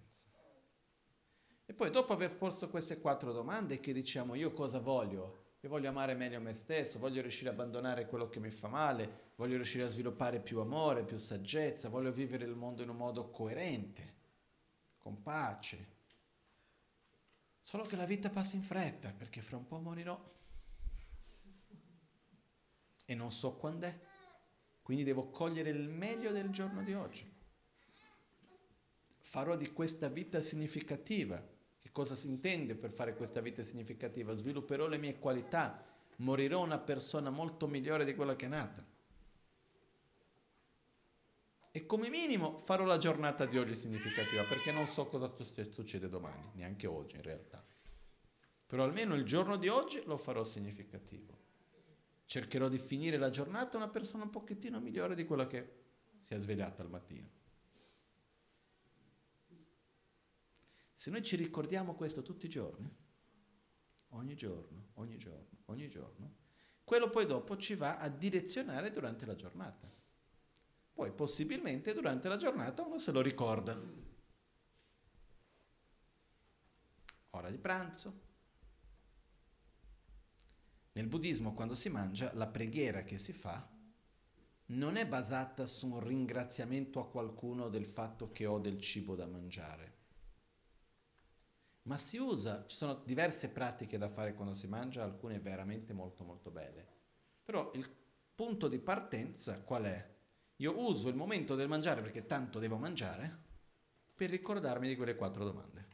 Poi dopo aver posto queste quattro domande che diciamo io cosa voglio? Io voglio amare meglio me stesso, voglio riuscire a abbandonare quello che mi fa male, voglio riuscire a sviluppare più amore, più saggezza, voglio vivere il mondo in un modo coerente, con pace. Solo che la vita passa in fretta, perché fra un po' morirò. E non so quando è. Quindi devo cogliere il meglio del giorno di oggi. Farò di questa vita significativa Cosa si intende per fare questa vita significativa? Svilupperò le mie qualità, morirò una persona molto migliore di quella che è nata. E come minimo farò la giornata di oggi significativa, perché non so cosa succede domani, neanche oggi in realtà. Però almeno il giorno di oggi lo farò significativo. Cercherò di finire la giornata una persona un pochettino migliore di quella che si è svegliata al mattino. Se noi ci ricordiamo questo tutti i giorni, ogni giorno, ogni giorno, ogni giorno, quello poi dopo ci va a direzionare durante la giornata. Poi possibilmente durante la giornata uno se lo ricorda. Ora di pranzo. Nel buddismo quando si mangia la preghiera che si fa non è basata su un ringraziamento a qualcuno del fatto che ho del cibo da mangiare ma si usa, ci sono diverse pratiche da fare quando si mangia, alcune veramente molto molto belle. Però il punto di partenza qual è? Io uso il momento del mangiare perché tanto devo mangiare per ricordarmi di quelle quattro domande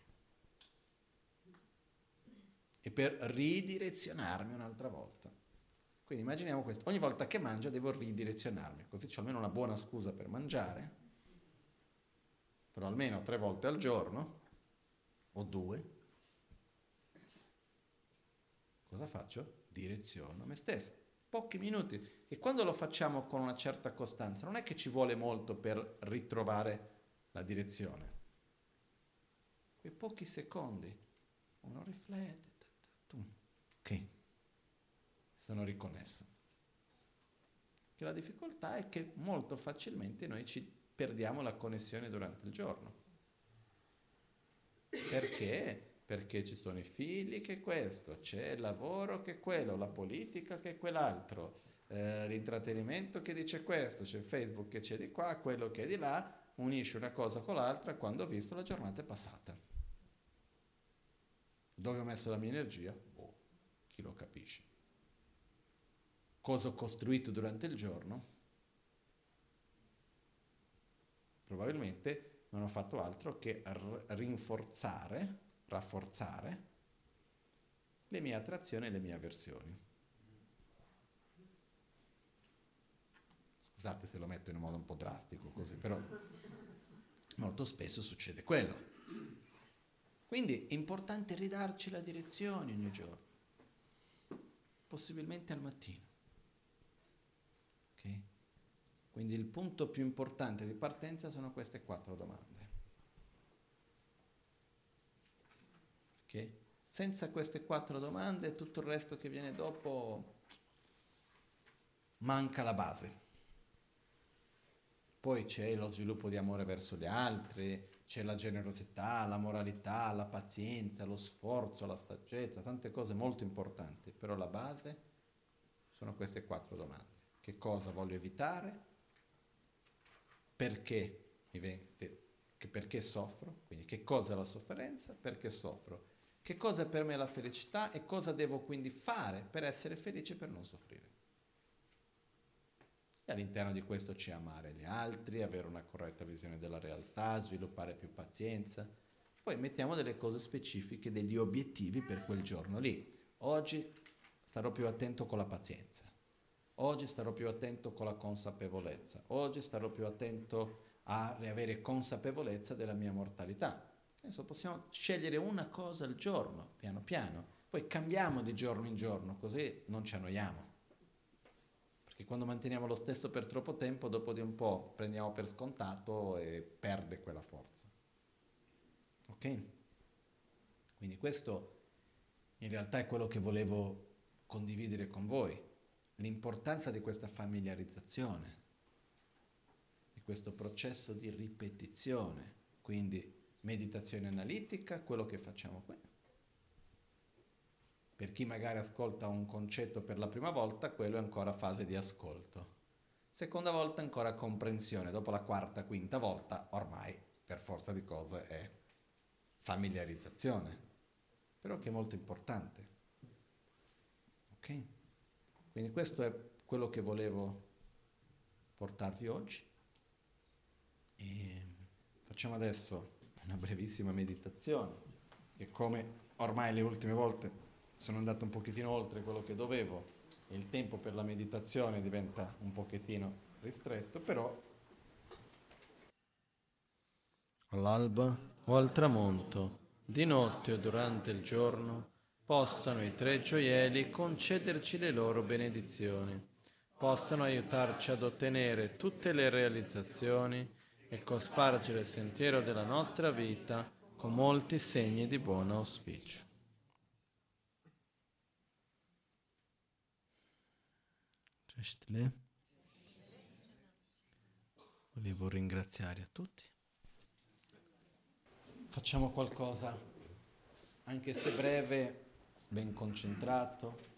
e per ridirezionarmi un'altra volta. Quindi immaginiamo questo, ogni volta che mangio devo ridirezionarmi, così ho almeno una buona scusa per mangiare, però almeno tre volte al giorno, o due, cosa faccio? Direziono me stesso. Pochi minuti, che quando lo facciamo con una certa costanza, non è che ci vuole molto per ritrovare la direzione. Quei pochi secondi, uno riflette, ok, sono riconnesso. Che la difficoltà è che molto facilmente noi ci perdiamo la connessione durante il giorno. Perché? Perché ci sono i figli che questo, c'è il lavoro che quello, la politica che quell'altro, eh, l'intrattenimento che dice questo, c'è Facebook che c'è di qua, quello che è di là, unisce una cosa con l'altra quando ho visto la giornata è passata. Dove ho messo la mia energia? Boh, chi lo capisce. Cosa ho costruito durante il giorno? Probabilmente non ho fatto altro che r- rinforzare, rafforzare le mie attrazioni e le mie avversioni. Scusate se lo metto in un modo un po' drastico così, però molto spesso succede quello. Quindi è importante ridarci la direzione ogni giorno, possibilmente al mattino. Okay? Quindi il punto più importante di partenza sono queste quattro domande. Okay? Senza queste quattro domande tutto il resto che viene dopo manca la base. Poi c'è lo sviluppo di amore verso gli altri, c'è la generosità, la moralità, la pazienza, lo sforzo, la saggezza, tante cose molto importanti, però la base sono queste quattro domande. Che cosa voglio evitare? Perché, perché soffro? Quindi che cosa è la sofferenza? Perché soffro? Che cosa è per me la felicità e cosa devo quindi fare per essere felice e per non soffrire? E all'interno di questo c'è amare gli altri, avere una corretta visione della realtà, sviluppare più pazienza. Poi mettiamo delle cose specifiche, degli obiettivi per quel giorno lì. Oggi starò più attento con la pazienza. Oggi starò più attento con la consapevolezza. Oggi starò più attento a riavere consapevolezza della mia mortalità. Adesso possiamo scegliere una cosa al giorno, piano piano. Poi cambiamo di giorno in giorno, così non ci annoiamo. Perché quando manteniamo lo stesso per troppo tempo, dopo di un po' prendiamo per scontato e perde quella forza. Ok? Quindi questo in realtà è quello che volevo condividere con voi, l'importanza di questa familiarizzazione, di questo processo di ripetizione, quindi meditazione analitica, quello che facciamo qui per chi magari ascolta un concetto per la prima volta, quello è ancora fase di ascolto. Seconda volta ancora comprensione, dopo la quarta, quinta volta ormai per forza di cose è familiarizzazione, però che è molto importante. Ok? Quindi questo è quello che volevo portarvi oggi. E facciamo adesso una brevissima meditazione, che come ormai le ultime volte sono andato un pochettino oltre quello che dovevo e il tempo per la meditazione diventa un pochettino ristretto, però all'alba o al tramonto, di notte o durante il giorno, possano i tre gioielli concederci le loro benedizioni, possano aiutarci ad ottenere tutte le realizzazioni e cospargere il sentiero della nostra vita con molti segni di buon auspicio. Volevo ringraziare a tutti. Facciamo qualcosa, anche se breve, ben concentrato,